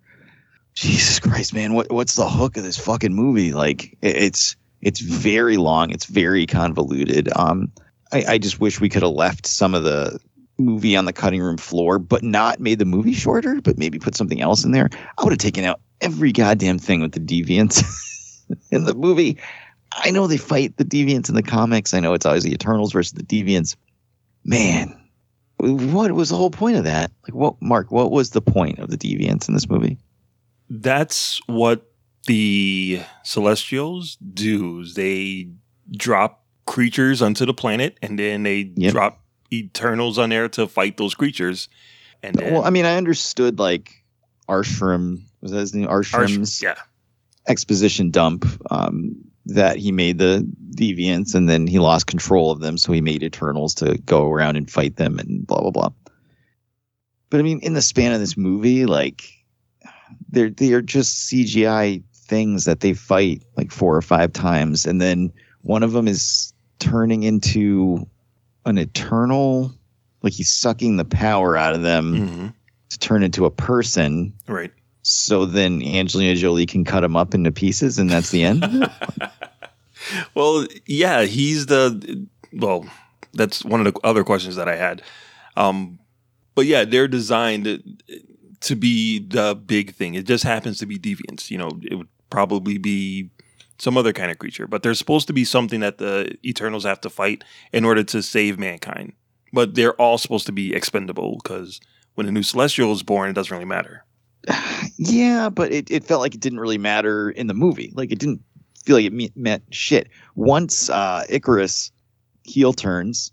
Speaker 5: Jesus Christ, man, what what's the hook of this fucking movie? Like, it- it's it's very long, it's very convoluted. Um, I, I just wish we could have left some of the movie on the cutting room floor, but not made the movie shorter, but maybe put something else in there. I would have taken out every goddamn thing with the deviants in the movie. I know they fight the deviants in the comics. I know it's always the Eternals versus the deviants. Man, what was the whole point of that? Like, what, Mark? What was the point of the deviants in this movie?
Speaker 7: That's what the Celestials do. They drop creatures onto the planet, and then they
Speaker 5: Yep.
Speaker 7: drop Eternals on there to fight those creatures. And then
Speaker 5: Well, I mean, I understood like Arishem was that his name? Arishem's
Speaker 7: yeah,
Speaker 5: exposition dump um, that he made the deviants and then he lost control of them, so he made Eternals to go around and fight them and blah blah blah. But I mean, in the span of this movie, like they're they're just CGI things that they fight like four or five times, and then one of them is turning into an eternal, like he's sucking the power out of them
Speaker 7: Mhm.
Speaker 5: to turn into a person.
Speaker 7: right.
Speaker 5: So then Angelina Jolie can cut him up into pieces, and that's the end.
Speaker 7: Well, yeah, he's the well. That's one of the other questions that I had. Um, but yeah, they're designed to be the big thing. It just happens to be deviants. You know, it would probably be some other kind of creature, but they're supposed to be something that the Eternals have to fight in order to save mankind. But they're all supposed to be expendable because when a new Celestial is born, it doesn't really matter.
Speaker 5: Yeah, but it, it felt like it didn't really matter in the movie. Like it didn't feel like it me- meant shit. Once uh, Ikaris heel turns,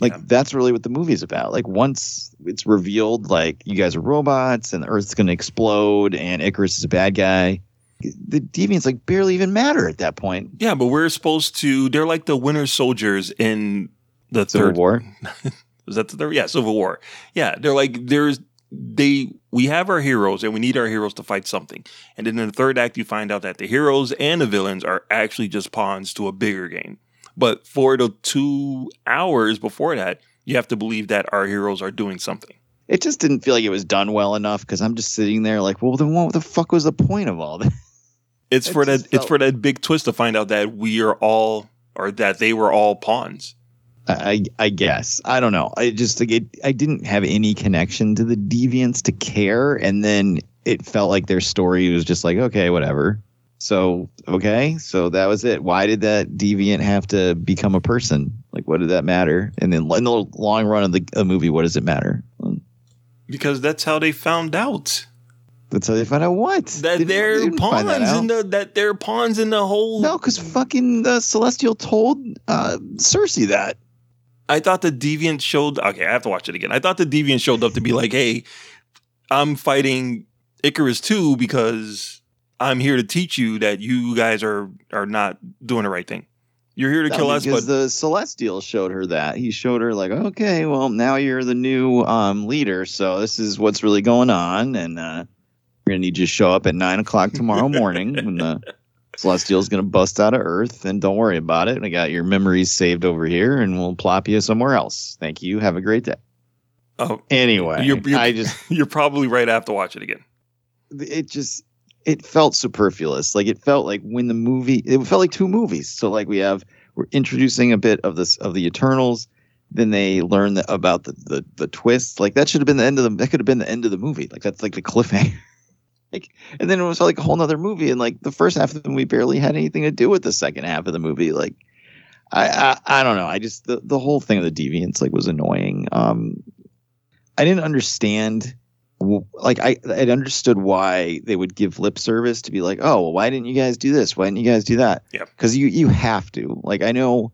Speaker 5: like that's really what the movie's about. Like once it's revealed, like you guys are robots and the Earth's going to explode and Ikaris is a bad guy. The deviants like barely even matter at that point.
Speaker 7: Yeah, but we're supposed to. They're like the Winter Soldiers in the
Speaker 5: Civil
Speaker 7: third
Speaker 5: War.
Speaker 7: Was that the third? Yeah, Civil War. Yeah, they're like there's they we have our heroes and we need our heroes to fight something. And then in the third act, you find out that the heroes and the villains are actually just pawns to a bigger game. But for the two hours before that, you have to believe that our heroes are doing something.
Speaker 5: It just didn't feel like it was done well enough because I'm just sitting there like, well, then what the fuck was the point of all this?
Speaker 7: It's
Speaker 5: It
Speaker 7: for that.
Speaker 5: just
Speaker 7: It's for that big twist to find out that we are all, or that they were all pawns.
Speaker 5: I I guess I don't know. I just like it. I didn't have any connection to the deviants to care, and then it felt like their story was just like okay, whatever. So okay, so that was it. Why did that deviant have to become a person? Like, what did that matter? And then in the long run of the movie, what does it matter?
Speaker 7: Because that's how they found out
Speaker 5: That's how they find out what
Speaker 7: that
Speaker 5: They-
Speaker 7: they're
Speaker 5: they
Speaker 7: pawns
Speaker 5: that
Speaker 7: in the that they're pawns in the whole.
Speaker 5: No, because fucking the Celestial told uh, Sersi that.
Speaker 7: I thought the deviant showed. Okay, I have to watch it again. I thought the deviant showed up to be like, "Hey, I'm fighting Ikaris too because I'm here to teach you that you guys are are not doing the right thing. You're here to kill us,
Speaker 5: because
Speaker 7: but
Speaker 5: the Celestial showed her that. He showed her like, okay, well now you're the new um, leader, so this is what's really going on, and uh, we're gonna need you to show up at nine o'clock tomorrow morning when the Celestial's gonna bust out of Earth, and don't worry about it. I got your memories saved over here, and we'll plop you somewhere else. Thank you. Have a great day.
Speaker 7: oh,
Speaker 5: Anyway,
Speaker 7: you're, you're,
Speaker 5: I just
Speaker 7: you're probably right. I have to watch it again.
Speaker 5: it just it felt superfluous. Like it felt like when the movie it felt like two movies. So like we have we're introducing a bit of this of the Eternals, then they learn the, about the, the the twist. Like that should have been the end of the that could have been the end of the movie. Like that's like the cliffhanger. like and then it was like a whole nother movie. And like the first half of the movie barely had anything to do with the second half of the movie. Like I I, I don't know. I just the, the whole thing of the deviants like was annoying. Um I didn't understand like I I understood why they would give lip service to be like, oh, well, why didn't you guys do this? Why didn't you guys do that?
Speaker 7: Yeah.
Speaker 5: Because you you have to. Like I know,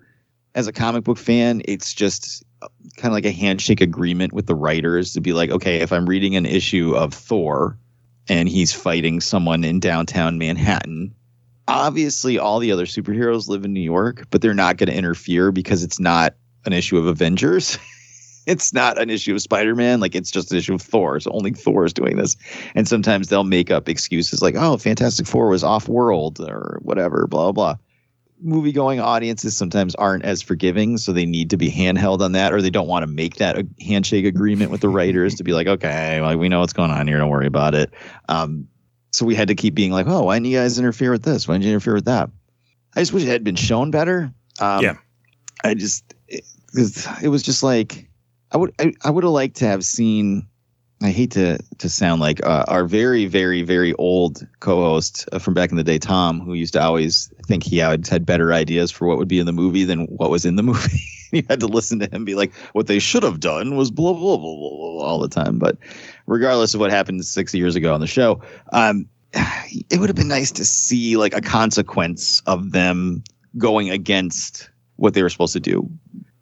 Speaker 5: as a comic book fan, it's just uh, kind of like a handshake agreement with the writers to be like, okay, if I'm reading an issue of Thor, and he's fighting someone in downtown Manhattan. Obviously, all the other superheroes live in New York, but they're not going to interfere because it's not an issue of Avengers. it's not an issue of Spider-Man. Like it's just an issue of Thor. So only Thor is doing this. And sometimes they'll make up excuses like, "Oh, Fantastic Four was off-world" or whatever. Blah blah. Movie going audiences sometimes aren't as forgiving, so they need to be handheld on that, or they don't want to make that a handshake agreement with the writers to be like, okay, like we know what's going on here, don't worry about it. Um, so we had to keep being like, oh, why didn't you guys interfere with this? Why didn't you interfere with that? I just wish it had been shown better. Um,
Speaker 7: Yeah.
Speaker 5: I just it, it was just like I would I, I would have liked to have seen. I hate to to sound like uh, our very very very old co-host uh, from back in the day, Tom, who used to always think he had had better ideas for what would be in the movie than what was in the movie. you had to listen to him be like, what they should have done was blah blah blah blah blah, all the time. But regardless of what happened six years ago on the show, um, it would have been nice to see like a consequence of them going against what they were supposed to do.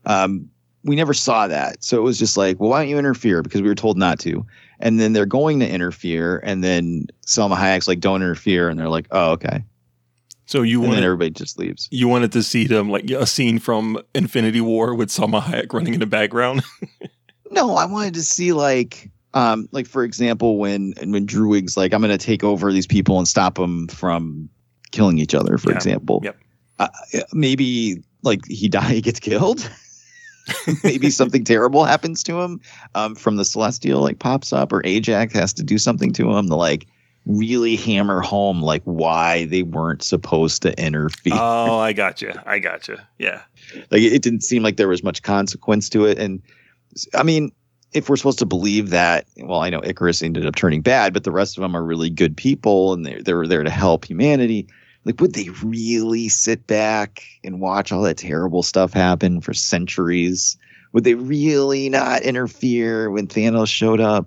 Speaker 5: Um, we never saw that. So it was just like, well, why don't you interfere? Because we were told not to. And then they're going to interfere. And then Salma Hayek's like, don't interfere. And they're like, oh, okay.
Speaker 7: So you
Speaker 5: and then
Speaker 7: wanted
Speaker 5: everybody just leaves.
Speaker 7: you wanted to see them like a scene from Infinity War with Salma Hayek running in the background.
Speaker 5: No, I wanted to see like, um, like for example, when when Druig's like, I'm going to take over these people and stop them from killing each other. For
Speaker 7: Yeah.
Speaker 5: example,
Speaker 7: Yep.
Speaker 5: uh, maybe like he die, he gets killed. maybe something terrible happens to him um, from the celestial like pops up or Ajak has to do something to him to like really hammer home like why they weren't supposed to interfere
Speaker 7: oh, I got you. I got you. Yeah.
Speaker 5: like it, it didn't seem like there was much consequence to it and i mean if we're supposed to believe that well i know Ikaris ended up turning bad but the rest of them are really good people and they're, they're there to help humanity like would they really sit back and watch all that terrible stuff happen for centuries would they really not interfere when thanos showed up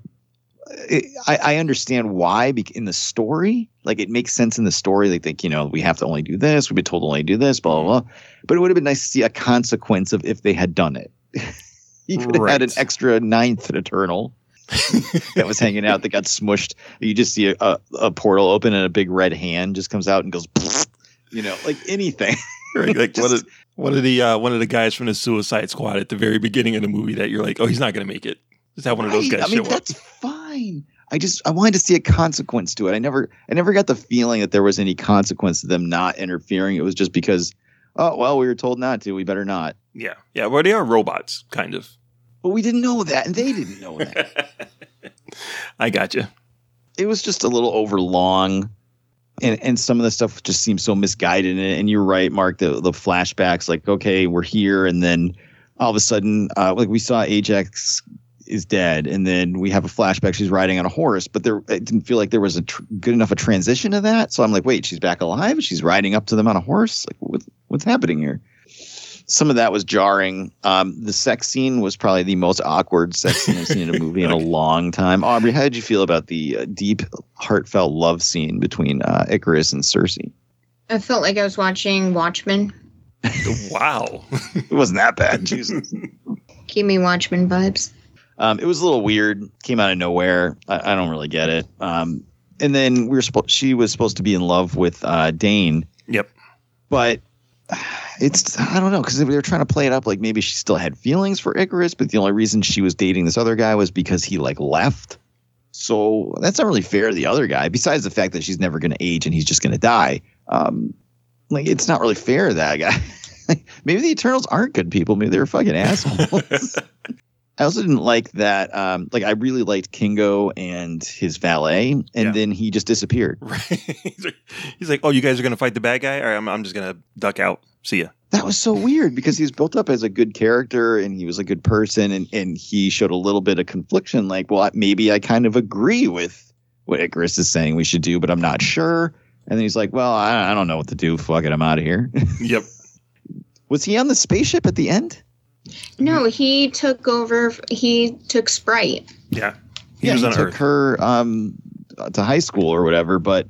Speaker 5: it, I, I understand why in the story. Like it makes sense in the story. They think, you know, we have to only do this. We've been told to only do this, blah, blah, blah. But it would have been nice to see a consequence of if they had done it. you could have had an extra ninth eternal that was hanging out that got smushed. You just see a, a, a portal open and a big red hand just comes out and goes, you know, like anything.
Speaker 7: Right, like one of one of the uh, one of the guys from the Suicide Squad at the very beginning of the movie that you're like, oh, he's not gonna make it. Just have one of those guys
Speaker 5: I mean,
Speaker 7: show up.
Speaker 5: that's fine. I just I wanted to see a consequence to it. I never I never got the feeling that there was any consequence to them not interfering. It was just because, oh well, we were told not to. We better not.
Speaker 7: Yeah, yeah. Well, they are robots, kind of.
Speaker 5: But we didn't know that, and they didn't know that.
Speaker 7: I got you.
Speaker 5: it was just a little over long. And, and some of the stuff just seems so misguided. And, and you're right, Mark. The the flashbacks, like okay, we're here, and then all of a sudden, uh, like we saw Ajak is dead, and then we have a flashback. She's riding on a horse, but there it didn't feel like there was a tr- good enough a transition to that. So I'm like, wait, she's back alive. She's riding up to them on a horse. Like what, what's happening here? Some of that was jarring. Um, the sex scene was probably the most awkward sex scene I've seen in a movie in a long time. Aubrey, how did you feel about the uh, deep, heartfelt love scene between uh, Ikaris and Sersi?
Speaker 6: I felt like I was watching Watchmen.
Speaker 7: Wow.
Speaker 5: It wasn't that bad. Jesus.
Speaker 6: Give me Watchmen vibes.
Speaker 5: Um, it was a little weird. Came out of nowhere. I, I don't really get it. Um, and then we were supposed. She was supposed to be in love with uh, Dane,
Speaker 7: yep.
Speaker 5: but it's I don't know because they were trying to play it up like maybe she still had feelings for Ikaris, but the only reason she was dating this other guy was because he like left. So that's not really fair to the other guy. Besides the fact that she's never going to age and he's just going to die. Um, like it's not really fair to that guy. maybe the Eternals aren't good people. Maybe they're fucking assholes. I also didn't like that. Um, like I really liked Kingo and his valet, and
Speaker 7: Yeah.
Speaker 5: then he just disappeared.
Speaker 7: Right. he's, like, oh, you guys are gonna fight the bad guy. All right, I'm, I'm just gonna duck out. See ya.
Speaker 5: That was so weird because he was built up as a good character and he was a good person, and and he showed a little bit of confliction. Like, well, maybe I kind of agree with what Ikaris is saying we should do, but I'm not sure. And then he's like, well, I, I don't know what to do. Fuck it, I'm out of here.
Speaker 7: Yep.
Speaker 5: was he on the spaceship at the end?
Speaker 6: No, he took over. He took Sprite.
Speaker 7: Yeah. He
Speaker 5: yeah,
Speaker 7: was
Speaker 5: he
Speaker 7: on
Speaker 5: took
Speaker 7: Earth.
Speaker 5: her um to high school or whatever, but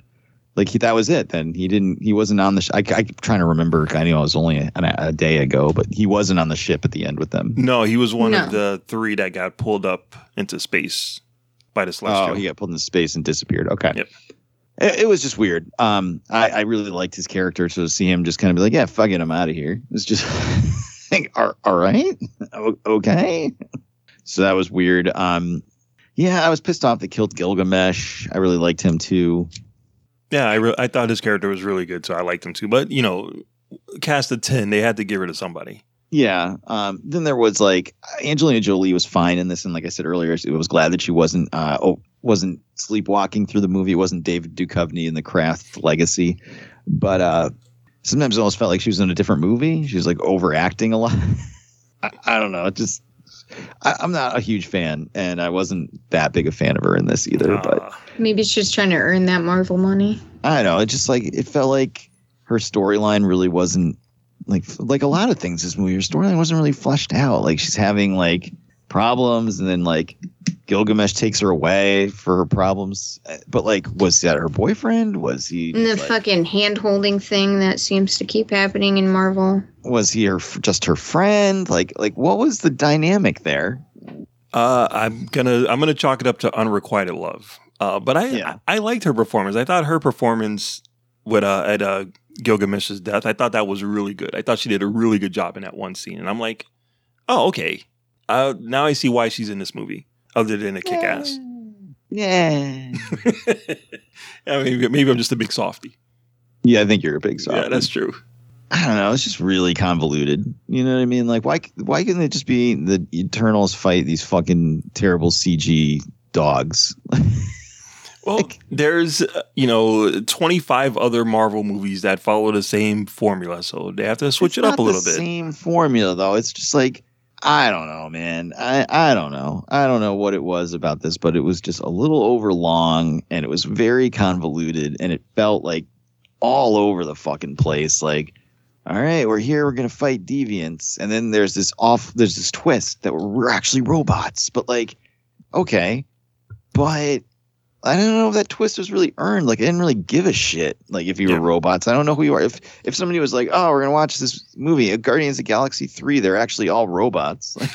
Speaker 5: like he, that was it. Then he didn't. He wasn't on the. Sh- I, I keep trying to remember. I know it was only a, a day ago, but he wasn't on the ship at the end with them.
Speaker 7: No, he was one
Speaker 6: No.
Speaker 7: of the three that got pulled up into space by the celestial.
Speaker 5: Oh, he got pulled into space and disappeared. Okay.
Speaker 7: Yep.
Speaker 5: It, it was just weird. Um, I, I really liked his character, so to see him just kind of be like, "Yeah, fuck it, I'm out of here." It's just, like, all, all right, O- okay. So that was weird. Um, yeah, I was pissed off they killed Gilgamesh. I really liked him too.
Speaker 7: Yeah, I re- I thought his character was really good, so I liked him too. But you know, cast of ten, they had to get rid of somebody.
Speaker 5: Yeah. Um, then there was like Angelina Jolie was fine in this, and like I said earlier, I was glad that she wasn't uh, oh, wasn't sleepwalking through the movie. It wasn't David Duchovny in the Craft Legacy, but uh, sometimes it almost felt like she was in a different movie. She was like overacting a lot. I, I don't know. It just I, I'm not a huge fan, and I wasn't that big a fan of her in this either. but
Speaker 7: Ah,
Speaker 6: Maybe she's trying to earn that Marvel money.
Speaker 5: I don't know. It just like it felt like her storyline really wasn't like like a lot of things. This movie, her storyline wasn't really fleshed out. Like she's having like problems, and then like Gilgamesh takes her away for her problems. But like, was that her boyfriend? Was he?
Speaker 6: And the
Speaker 5: like,
Speaker 6: fucking hand holding thing that seems to keep happening in Marvel.
Speaker 5: was he her just her friend? Like like what was the dynamic there?
Speaker 7: Uh, I'm gonna I'm gonna chalk it up to unrequited love. Uh, but I,
Speaker 5: Yeah.
Speaker 7: I I liked her performance. I thought her performance with uh, at uh, Gilgamesh's death. I thought that was really good. I thought she did a really good job in that one scene. And I'm like, oh okay. Uh, now I see why she's in this movie. Other than a kick ass.
Speaker 5: Yeah.
Speaker 7: I mean, maybe I'm just a big softy.
Speaker 5: Yeah, I think you're a big softy.
Speaker 7: Yeah, that's true.
Speaker 5: I don't know. It's just really convoluted. You know what I mean? Like, why? Why couldn't it just be the Eternals fight these fucking terrible CG dogs?
Speaker 7: Well, there's uh, you know 25 other Marvel movies that follow the same formula, so they have to switch it up a little
Speaker 5: the
Speaker 7: bit.
Speaker 5: Same formula though. It's just like I don't know, man. I I don't know. I don't know what it was about this, but it was just a little overlong and it was very convoluted and it felt like all over the fucking place. Like, all right, we're here. We're gonna fight deviants, and then there's this off. There's this twist that we're, we're actually robots. But like, okay, but I don't know if that twist was really earned. Like I didn't really give a shit. Like if you were robots, I don't know who you are. If if somebody was like, "Oh, we're gonna watch this movie, Guardians of the Galaxy three, they're actually all robots."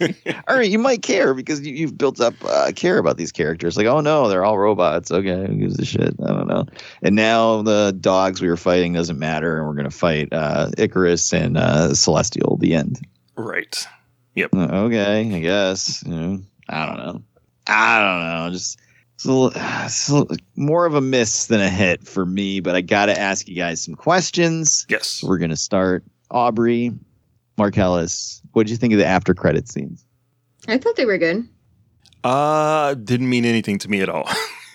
Speaker 5: all right, you might care because you, you've built up uh, care about these characters. Like, oh no, they're all robots. Okay, who gives a shit? I don't know. And now the dogs we were fighting doesn't matter, and we're gonna fight uh, Ikaris and uh, Celestial. The end.
Speaker 7: Right. Yep.
Speaker 5: Uh, Okay, I guess. You know, I don't know. I don't know. Just it's a little- it's a little- more of a miss than a hit for me. But I got to ask you guys some questions.
Speaker 7: Yes.
Speaker 5: We're gonna start. Aubrey, Marcellus, what did you think of the after credit scenes?
Speaker 6: I thought they were good.
Speaker 7: Uh, didn't mean anything to me at all.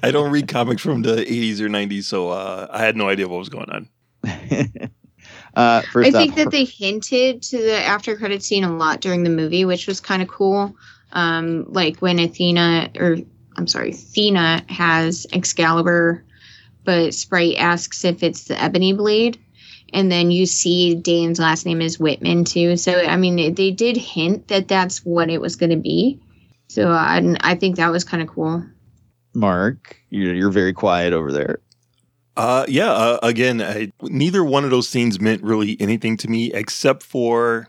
Speaker 7: I don't read comics from the 80s or 90s, so uh, I had no idea what was going on.
Speaker 5: Uh, first
Speaker 6: I think
Speaker 5: off,
Speaker 6: that they hinted to the after credit scene a lot during the movie, which was kind of cool. Um, like when Athena, or I'm sorry, Athena has Excalibur, but Sprite asks if it's the Ebony Blade, and then you see Dane's last name is Whitman too. So I mean, they did hint that that's what it was going to be. So I, I think that was kind of cool.
Speaker 5: Mark, you're, you're very quiet over there.
Speaker 7: Uh, yeah. Uh, again, I, neither one of those scenes meant really anything to me, except for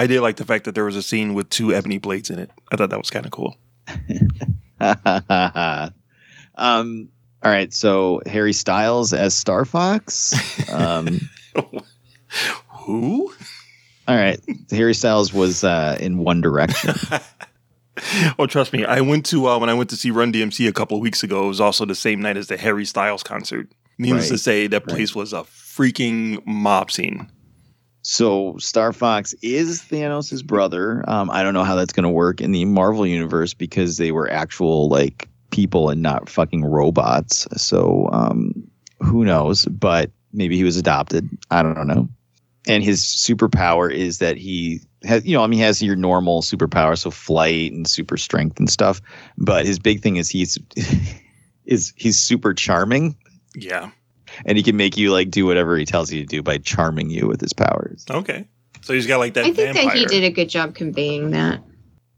Speaker 7: I did like the fact that there was a scene with two ebony blades in it. I thought that was kind of cool.
Speaker 5: um, all right, so Harry Styles as Star Fox. Um,
Speaker 7: Who?
Speaker 5: all right, Harry Styles was uh, in One Direction.
Speaker 7: Oh, trust me. I went to uh, when I went to see Run DMC a couple of weeks ago. It was also the same night as the Harry Styles concert. Needless to say, that place was a freaking mob scene.
Speaker 5: So Star Fox is Thanos' brother. Um, I don't know how that's going to work in the Marvel universe because they were actual like people and not fucking robots. So um, who knows? But maybe he was adopted. I don't know. And his superpower is that he has, you know, I mean, he has your normal superpower, so flight and super strength and stuff. But his big thing is he's is he's super charming
Speaker 7: Yeah.
Speaker 5: And he can make you like do whatever he tells you to do by charming you with his powers.
Speaker 7: Okay. So he's got like that
Speaker 6: I think
Speaker 7: vampire.
Speaker 6: that he did a good job conveying that.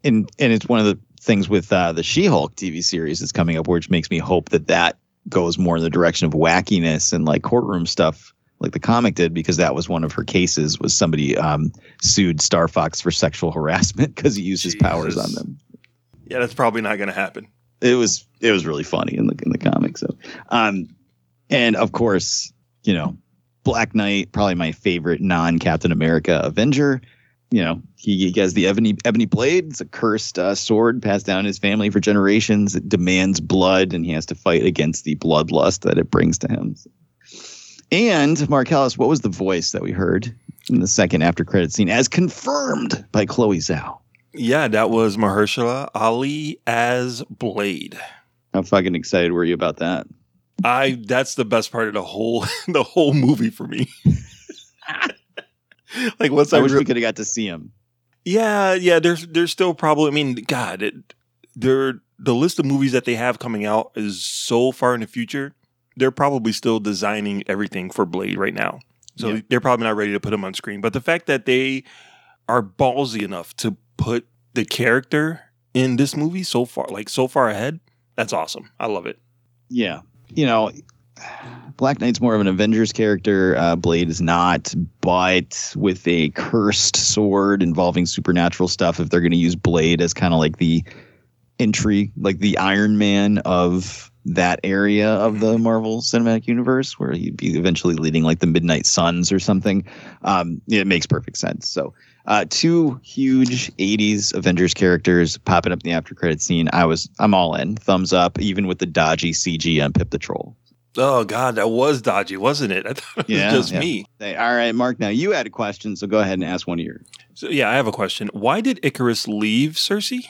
Speaker 5: and and it's one of the things with uh, the She-Hulk TV series that's coming up, which makes me hope that that goes more in the direction of wackiness and like courtroom stuff, like the comic did, because that was one of her cases. Was somebody um, sued Star Fox for sexual harassment because he used his powers on them.
Speaker 7: Yeah, that's probably not going to happen.
Speaker 5: It was it was really funny in the in the comic. So, um, and of course, you know, Black Knight, probably my favorite non Captain America Avenger. You know, he, he has the ebony ebony blade. It's a cursed uh, sword passed down his family for generations. It demands blood, and he has to fight against the bloodlust that it brings to him. And Marcellus, what was the voice that we heard in the second after credit scene, as confirmed by Chloe Zhao?
Speaker 7: Yeah, that was Mahershala Ali as Blade.
Speaker 5: How fucking excited were you about that?
Speaker 7: I that's the best part of the whole the whole movie for me. like once I,
Speaker 5: I wish
Speaker 7: re-
Speaker 5: we could have got to see him.
Speaker 7: Yeah, yeah. There's there's still probably. I mean, God, it, they're the list of movies that they have coming out is so far in the future. They're probably still designing everything for Blade right now, so
Speaker 5: Yeah.
Speaker 7: they're probably not ready to put him on screen. But the fact that they are ballsy enough to put the character in this movie so far, like so far ahead, that's awesome. I love it.
Speaker 5: Yeah. You know, Black Knight's more of an Avengers character. Uh, Blade is not, but with a cursed sword involving supernatural stuff, if they're going to use Blade as kind of like the entry, like the Iron Man of that area of the Marvel Cinematic Universe, where he'd be eventually leading like the Midnight Suns or something, um, it makes perfect sense. So, uh, two huge 80s Avengers characters popping up in the after credit scene. I was, I'm all in. Thumbs up, even with the dodgy CG on Pip the Troll.
Speaker 7: Oh God, that was dodgy, wasn't it? I thought it was just
Speaker 5: yeah.
Speaker 7: me.
Speaker 5: All right, Mark. Now you had a question, so go ahead and ask one of yours.
Speaker 7: So yeah, I have a question. Why did Ikaris leave Sersi?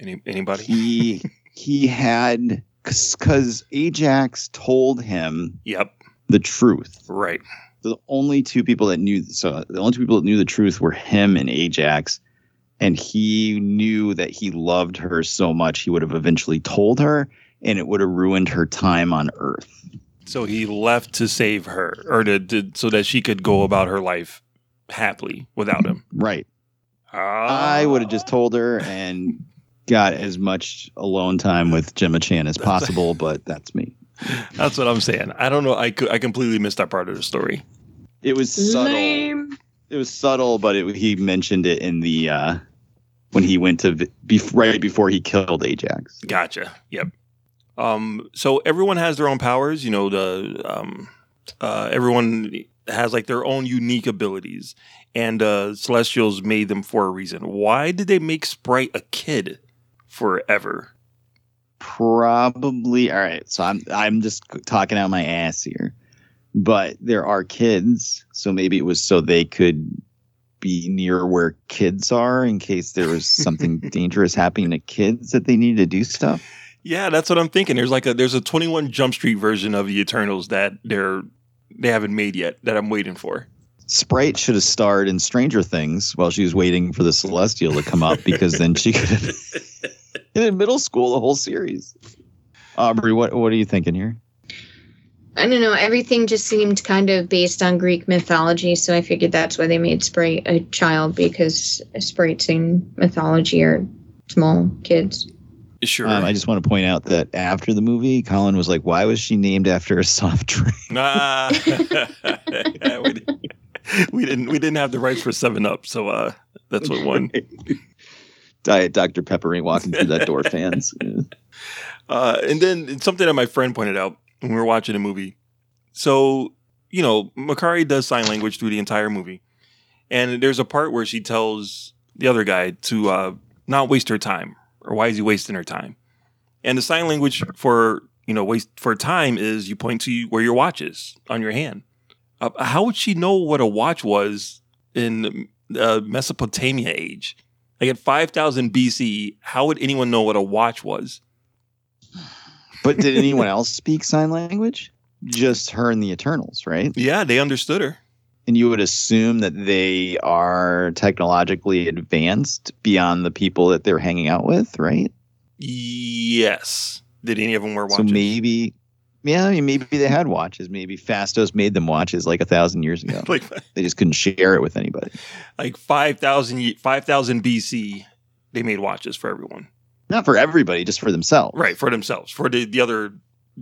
Speaker 7: Any anybody?
Speaker 5: He he had because Ajak told him
Speaker 7: Yep.
Speaker 5: the truth.
Speaker 7: Right.
Speaker 5: The only two people that knew so the only two people that knew the truth were him and Ajak, and he knew that he loved her so much he would have eventually told her, and it would have ruined her time on Earth.
Speaker 7: So he left to save her, or to, to so that she could go about her life happily without him.
Speaker 5: Right.
Speaker 7: Ah.
Speaker 5: I would have just told her and got as much alone time with Gemma Chan as possible, but that's me.
Speaker 7: That's what I'm saying. I don't know. I co- I completely missed that part of the story.
Speaker 5: It was subtle.
Speaker 6: Lame.
Speaker 5: It was subtle, but it, he mentioned it in the uh, when he went to vi- bef- right before he killed Ajak.
Speaker 7: Gotcha. Yep. Um, so everyone has their own powers. You know, the um, uh, everyone has like their own unique abilities, and uh, Celestials made them for a reason. Why did they make Sprite a kid forever?
Speaker 5: Probably all right. So I'm I'm just talking out my ass here, but there are kids, so maybe it was so they could be near where kids are in case there was something dangerous happening to kids that they needed to do stuff.
Speaker 7: Yeah, that's what I'm thinking. There's like a there's a 21 Jump Street version of the Eternals that they're they haven't made yet that I'm waiting for.
Speaker 5: Sprite should have starred in Stranger Things while she was waiting for the Celestial to come up because then she could have in middle school the whole series. Aubrey, what what are you thinking here?
Speaker 6: I don't know. Everything just seemed kind of based on Greek mythology, so I figured that's why they made Sprite a child because sprites in mythology are small kids.
Speaker 7: Sure.
Speaker 5: Um, I just want to point out that after the movie, Colin was like, "Why was she named after a soft drink?"
Speaker 7: Nah. we, didn't, we didn't we didn't have the rights for Seven Up, so uh, that's what won.
Speaker 5: Diet Dr Pepper ain't walking through that door, fans.
Speaker 7: Uh, and then something that my friend pointed out when we were watching the movie. So, you know, Makkari does sign language through the entire movie. And there's a part where she tells the other guy to uh, not waste her time, or why is he wasting her time? And the sign language for, you know, waste for time is you point to where your watch is on your hand. Uh, how would she know what a watch was in uh, Mesopotamia age? Like at 5000 BC, how would anyone know what a watch was?
Speaker 5: But did anyone else speak sign language? Just her and the Eternals, right?
Speaker 7: Yeah, they understood her.
Speaker 5: And you would assume that they are technologically advanced beyond the people that they're hanging out with, right?
Speaker 7: Yes. Did any of them wear watches?
Speaker 5: So maybe, yeah, I mean, maybe they had watches. Maybe Phastos made them watches like a thousand years ago.
Speaker 7: like
Speaker 5: they just couldn't share it with anybody.
Speaker 7: like 5000 ye- 5000 BC, they made watches for everyone.
Speaker 5: Not for everybody, just for themselves.
Speaker 7: Right, for themselves, for the, the other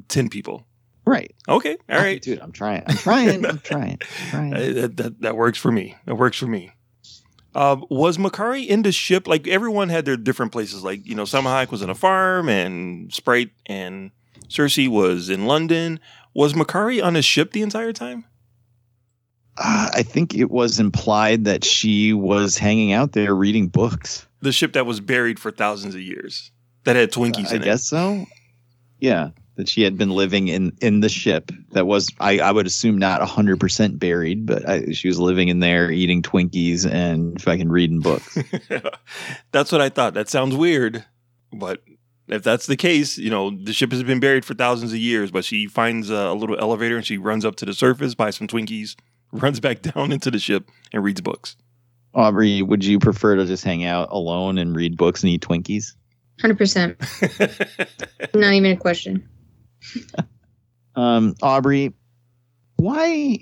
Speaker 7: 10 people.
Speaker 5: Right.
Speaker 7: Okay, all right.
Speaker 5: Dude, I'm trying. I'm trying. I'm trying. I'm trying.
Speaker 7: Uh, that, that, that works for me. That works for me. Um, was Makkari in the ship? Like everyone had their different places. Like you know, Salma Hayek was in a farm, and Sprite and Sersi was in London. Was Makkari on his ship the entire time?
Speaker 5: Uh, I think it was implied that she was hanging out there reading books.
Speaker 7: The ship that was buried for thousands of years that had Twinkies
Speaker 5: I
Speaker 7: in
Speaker 5: guess so. Yeah, that she had been living in in the ship that was I, I would assume not hundred percent buried, but I, she was living in there eating Twinkies and fucking reading books.
Speaker 7: that's what I thought. That sounds weird, but if that's the case, you know, the ship has been buried for thousands of years. But she finds a, a little elevator and she runs up to the surface, buys some Twinkies, runs back down into the ship, and reads books.
Speaker 5: Aubrey, would you prefer to just hang out alone and read books and eat Twinkies?
Speaker 6: Hundred percent. Not even a question.
Speaker 5: Um, Aubrey, why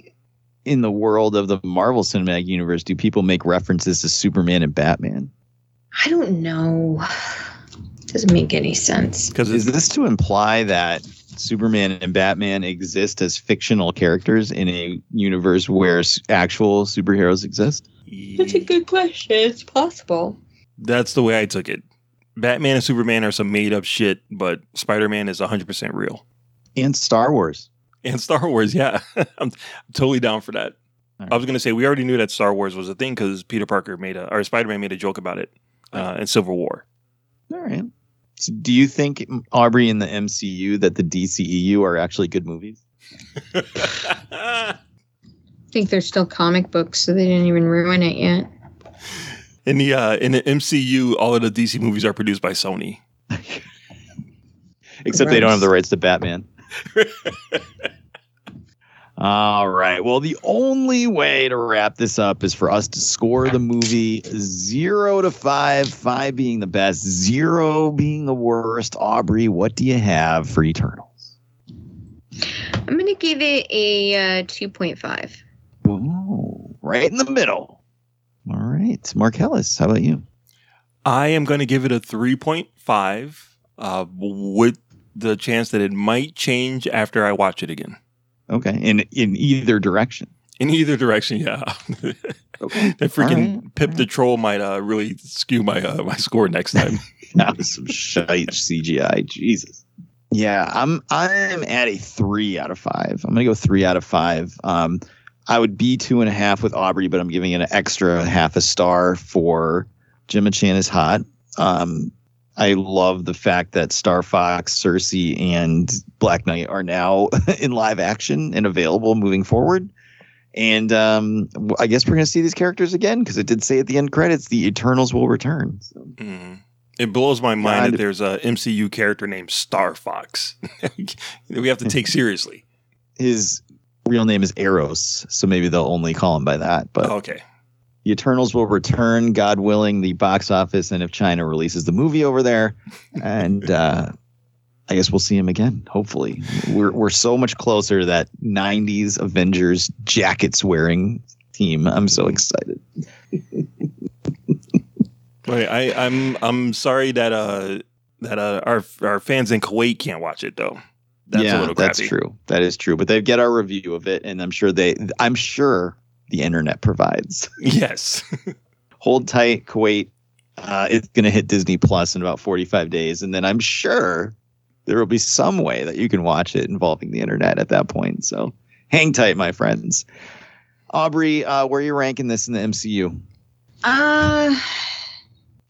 Speaker 5: in the world of the Marvel Cinematic Universe do people make references to Superman and Batman?
Speaker 6: I don't know. Doesn't make any sense.
Speaker 7: Because
Speaker 5: Is this to imply that Superman and Batman exist as fictional characters in a universe where actual superheroes exist?
Speaker 6: That's a good question. It's possible.
Speaker 7: That's the way I took it. Batman and Superman are some made up shit, but Spider Man is 100% real.
Speaker 5: And Star Wars.
Speaker 7: And Star Wars, yeah. I'm, I'm totally down for that. I was going to say, we already knew that Star Wars was a thing because Peter Parker made a, or Spider Man made a joke about it uh, in Civil War.
Speaker 5: All right. So do you think Aubrey in the MCU that the DCEU are actually good movies?
Speaker 6: I think they're still comic books, so they didn't even ruin it yet.
Speaker 7: In the uh, in the MCU, all of the DC movies are produced by Sony.
Speaker 5: Except they don't have the rights to Batman. All right. Well, the only way to wrap this up is for us to score the movie zero to five, five being the best, zero being the worst. Aubrey, what do you have for Eternals?
Speaker 6: I'm gonna give it a uh, 2.5.
Speaker 5: Ooh, right in the middle. All right. Marcellus, how about you?
Speaker 7: I am going to give it a 3.5 uh, with the chance that it might change after I watch it again.
Speaker 5: Okay, in in either direction.
Speaker 7: In either direction, yeah.
Speaker 5: Okay.
Speaker 7: that freaking
Speaker 5: right,
Speaker 7: Pip the Troll might uh, really skew my uh, my score next time.
Speaker 5: That was some shite CGI. Jesus. Yeah, I'm I'm at a three out of five. I'm gonna go three out of five. Um, I would be two and a half with Aubrey, but I'm giving it an extra half a star for Gemma Chan is hot. Um, I love the fact that Star Fox, Sersi, and Black Knight are now in live action and available moving forward. And um, I guess we're going to see these characters again because it did say at the end credits the Eternals will return. So.
Speaker 7: Mm. It blows my mind
Speaker 5: God.
Speaker 7: that there's a MCU character named Star Fox. That we have to take seriously.
Speaker 5: His real name is Eros, so maybe they'll only call him by that. But
Speaker 7: Okay.
Speaker 5: The Eternals will return, God willing, the box office, and if China releases the movie over there, and uh, I guess we'll see him again. Hopefully, we're we're so much closer to that '90s Avengers jackets wearing team. I'm so excited.
Speaker 7: Wait, I, I'm I'm sorry that uh that uh our our fans in Kuwait can't watch it though. That's a
Speaker 5: yeah, that's true. That is true. But they get our review of it, and I'm sure they. I'm sure the internet provides.
Speaker 7: Yes.
Speaker 5: hold tight, Kuwait. Uh, it's going to hit Disney Plus in about 45 days, and then I'm sure there will be some way that you can watch it involving the internet at that point. So hang tight, my friends. Aubrey, uh, where are you ranking this in the MCU?
Speaker 6: Uh,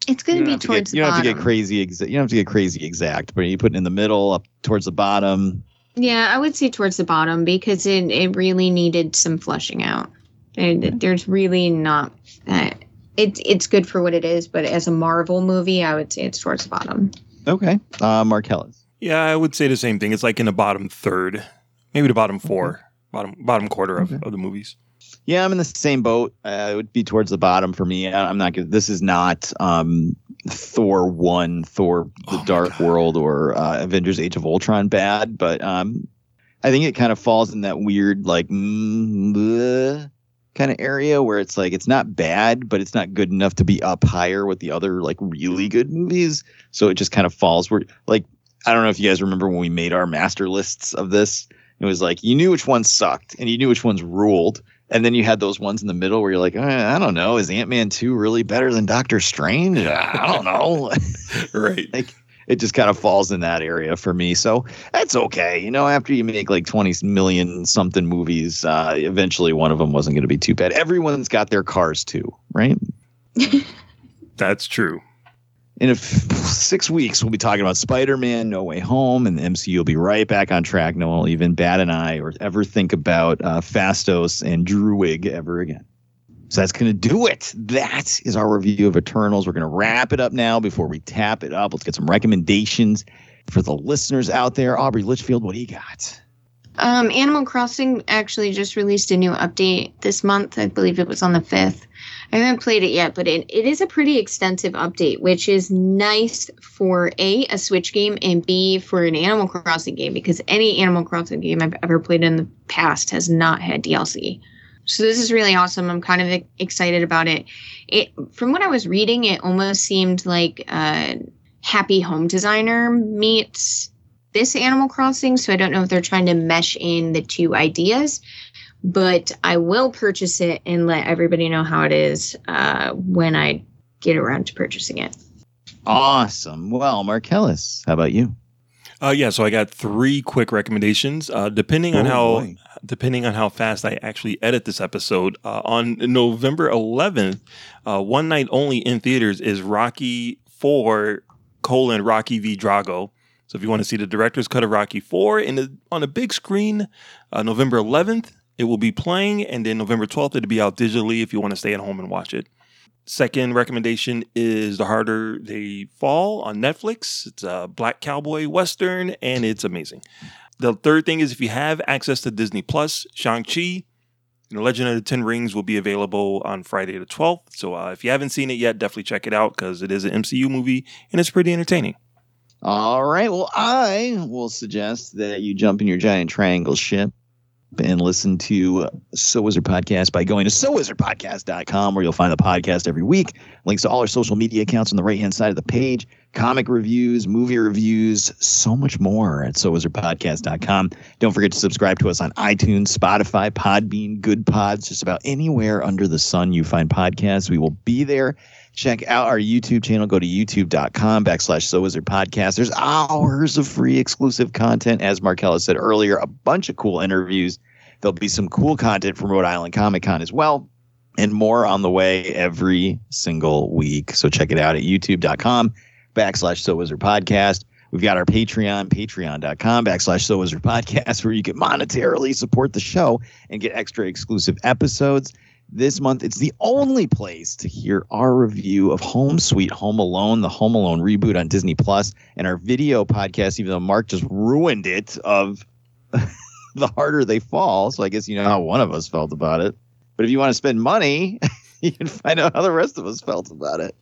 Speaker 6: it's going to be
Speaker 5: have to
Speaker 6: towards
Speaker 5: get, you don't
Speaker 6: the
Speaker 5: have to get crazy. Exa- you don't have to get crazy exact, but you put it in the middle, up towards the bottom.
Speaker 6: Yeah, I would say towards the bottom because it, it really needed some flushing out. And there's really not. Uh, it, it's good for what it is, but as a Marvel movie, I would say it's towards the bottom.
Speaker 5: Okay, uh, Marcellus.
Speaker 7: yeah, I would say the same thing. It's like in the bottom third, maybe the bottom four, bottom bottom quarter of, of the movies.
Speaker 5: Yeah, I'm in the same boat. Uh, it would be towards the bottom for me. I- I'm not. gonna- This is not um, Thor one, Thor: The
Speaker 7: Oh
Speaker 5: Dark
Speaker 7: God.
Speaker 5: World, or uh, Avengers: Age of Ultron bad, but um, I think it kind of falls in that weird like mm, kind of area where it's like it's not bad, but it's not good enough to be up higher with the other like really good movies. So it just kind of falls. Where like I don't know if you guys remember when we made our master lists of this. It was like you knew which ones sucked and you knew which ones ruled. And then you had those ones in the middle where you're like, eh, I don't know, is Ant Man 2 really better than Doctor Strange? I don't know.
Speaker 7: Right.
Speaker 5: like it just kind of falls in that area for me. So that's okay. You know, after you make like 20 million something movies, uh, eventually one of them wasn't going to be too bad. Everyone's got their cars too, right?
Speaker 7: That's true.
Speaker 5: in a f- six weeks, we'll be talking about Spider Man No Way Home, and the MCU will be right back on track. No one will even bat an eye or ever think about uh, Phastos and Druig ever again. So that's going to do it. That is our review of Eternals. We're going to wrap it up now before we tap it up. Let's get some recommendations for the listeners out there. Aubrey Litchfield, what do you got?
Speaker 6: Um, Animal Crossing actually just released a new update this month. I believe it was on the 5th. I haven't played it yet, but it, it is a pretty extensive update, which is nice for A, a Switch game, and B, for an Animal Crossing game, because any Animal Crossing game I've ever played in the past has not had DLC. So this is really awesome. I'm kind of excited about it. It from what I was reading, it almost seemed like uh, Happy Home Designer meets this Animal Crossing, so I don't know if they're trying to mesh in the two ideas. But I will purchase it and let everybody know how it is uh, when I get around to purchasing it.
Speaker 5: Awesome. Well, Marcellus, how about you?
Speaker 7: Uh, yeah, so I got three quick recommendations. Uh, depending on
Speaker 5: Oh,
Speaker 7: how
Speaker 5: boy.
Speaker 7: depending on how fast I actually edit this episode, uh, on November 11th, uh, one night only in theaters is Rocky Four colon Rocky v Drago. So if you want to see the director's cut of Rocky Four in the on a big screen, uh, November 11th it will be playing, and then November 12th it'll be out digitally if you want to stay at home and watch it. Second recommendation is The Harder They Fall on Netflix. It's a black cowboy western and it's amazing. The third thing is if you have access to Disney Plus, Shang-Chi, The Legend of the Ten Rings will be available on Friday the 12th. So uh, if you haven't seen it yet, definitely check it out because it is an MCU movie and it's pretty entertaining.
Speaker 5: All right. Well, I will suggest that you jump in your giant triangle ship and listen to So Wizard Podcast by going to SoWizardPodcast.com, where you'll find the podcast every week. Links to all our social media accounts on the right hand side of the page, comic reviews, movie reviews, so much more at SoWizardPodcast.com. Don't forget to subscribe to us on iTunes, Spotify, Podbean, Good Pods, just about anywhere under the sun you find podcasts. We will be there. Check out our YouTube channel. Go to youtube.com backslash So Wizard Podcast. There's hours of free exclusive content. As Marcellus said earlier, a bunch of cool interviews. There'll be some cool content from Rhode Island Comic Con as well, and more on the way every single week. So check it out at youtube.com backslash So Wizard Podcast. We've got our Patreon, patreon.com backslash So Wizard Podcast, where you can monetarily support the show and get extra exclusive episodes. This month, it's the only place to hear our review of Home Sweet Home Alone, the Home Alone reboot on Disney Plus, and our video podcast, even though Mark just ruined it, of The Harder They Fall. So I guess you know how one of us felt about it. But if you want to spend money, you can find out how the rest of us felt about it.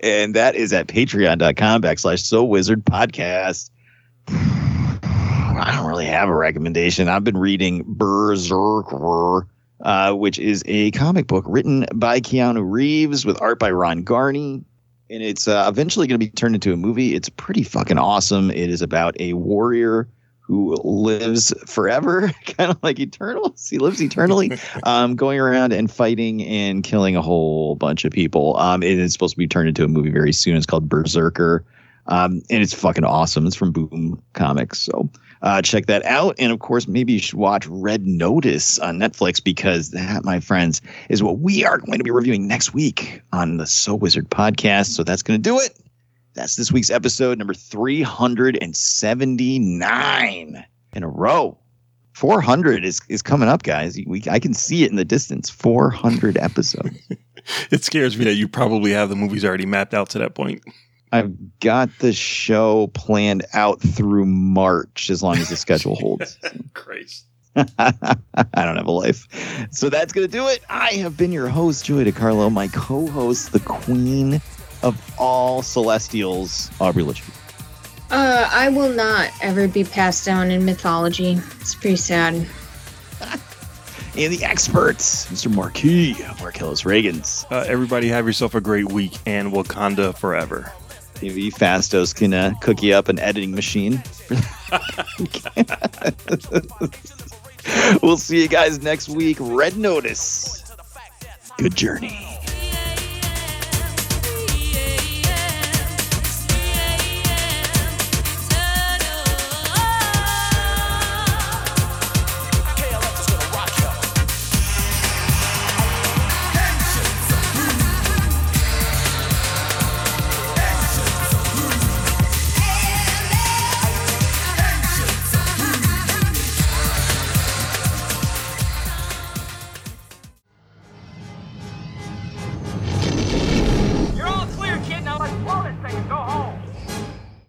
Speaker 5: And that is at patreon.com backslash so wizard podcast. I don't really have a recommendation. I've been reading Berserker, uh, which is a comic book written by Keanu Reeves with art by Ron Garney. And it's uh, eventually going to be turned into a movie. It's pretty fucking awesome. It is about a warrior who lives forever, kind of like Eternals. He lives eternally, um, going around and fighting and killing a whole bunch of people. Um, it is supposed to be turned into a movie very soon. It's called Berserker. Um, and it's fucking awesome. It's from Boom Comics. So uh, check that out. And of course, maybe you should watch Red Notice on Netflix because that, my friends, is what we are going to be reviewing next week on the So Wizard podcast. So that's going to do it. That's this week's episode number 379 in a row. 400 is, is coming up, guys. We, I can see it in the distance. 400 episodes.
Speaker 7: It scares me that you probably have the movies already mapped out to that point.
Speaker 5: I've got the show planned out through March as long as the schedule holds.
Speaker 7: Christ.
Speaker 5: I don't have a life. So that's going to do it. I have been your host, Joey DiCarlo, my co host, the queen of all celestials, Aubrey Litchfield.
Speaker 6: Uh, I will not ever be passed down in mythology. It's pretty sad.
Speaker 5: And the experts, Mr. Marquis, Marcellus Reagans.
Speaker 7: Uh, everybody have yourself a great week and Wakanda forever.
Speaker 5: Maybe Phastos can uh, cook you up an editing machine. we'll see you guys next week. Red Notice. Good journey.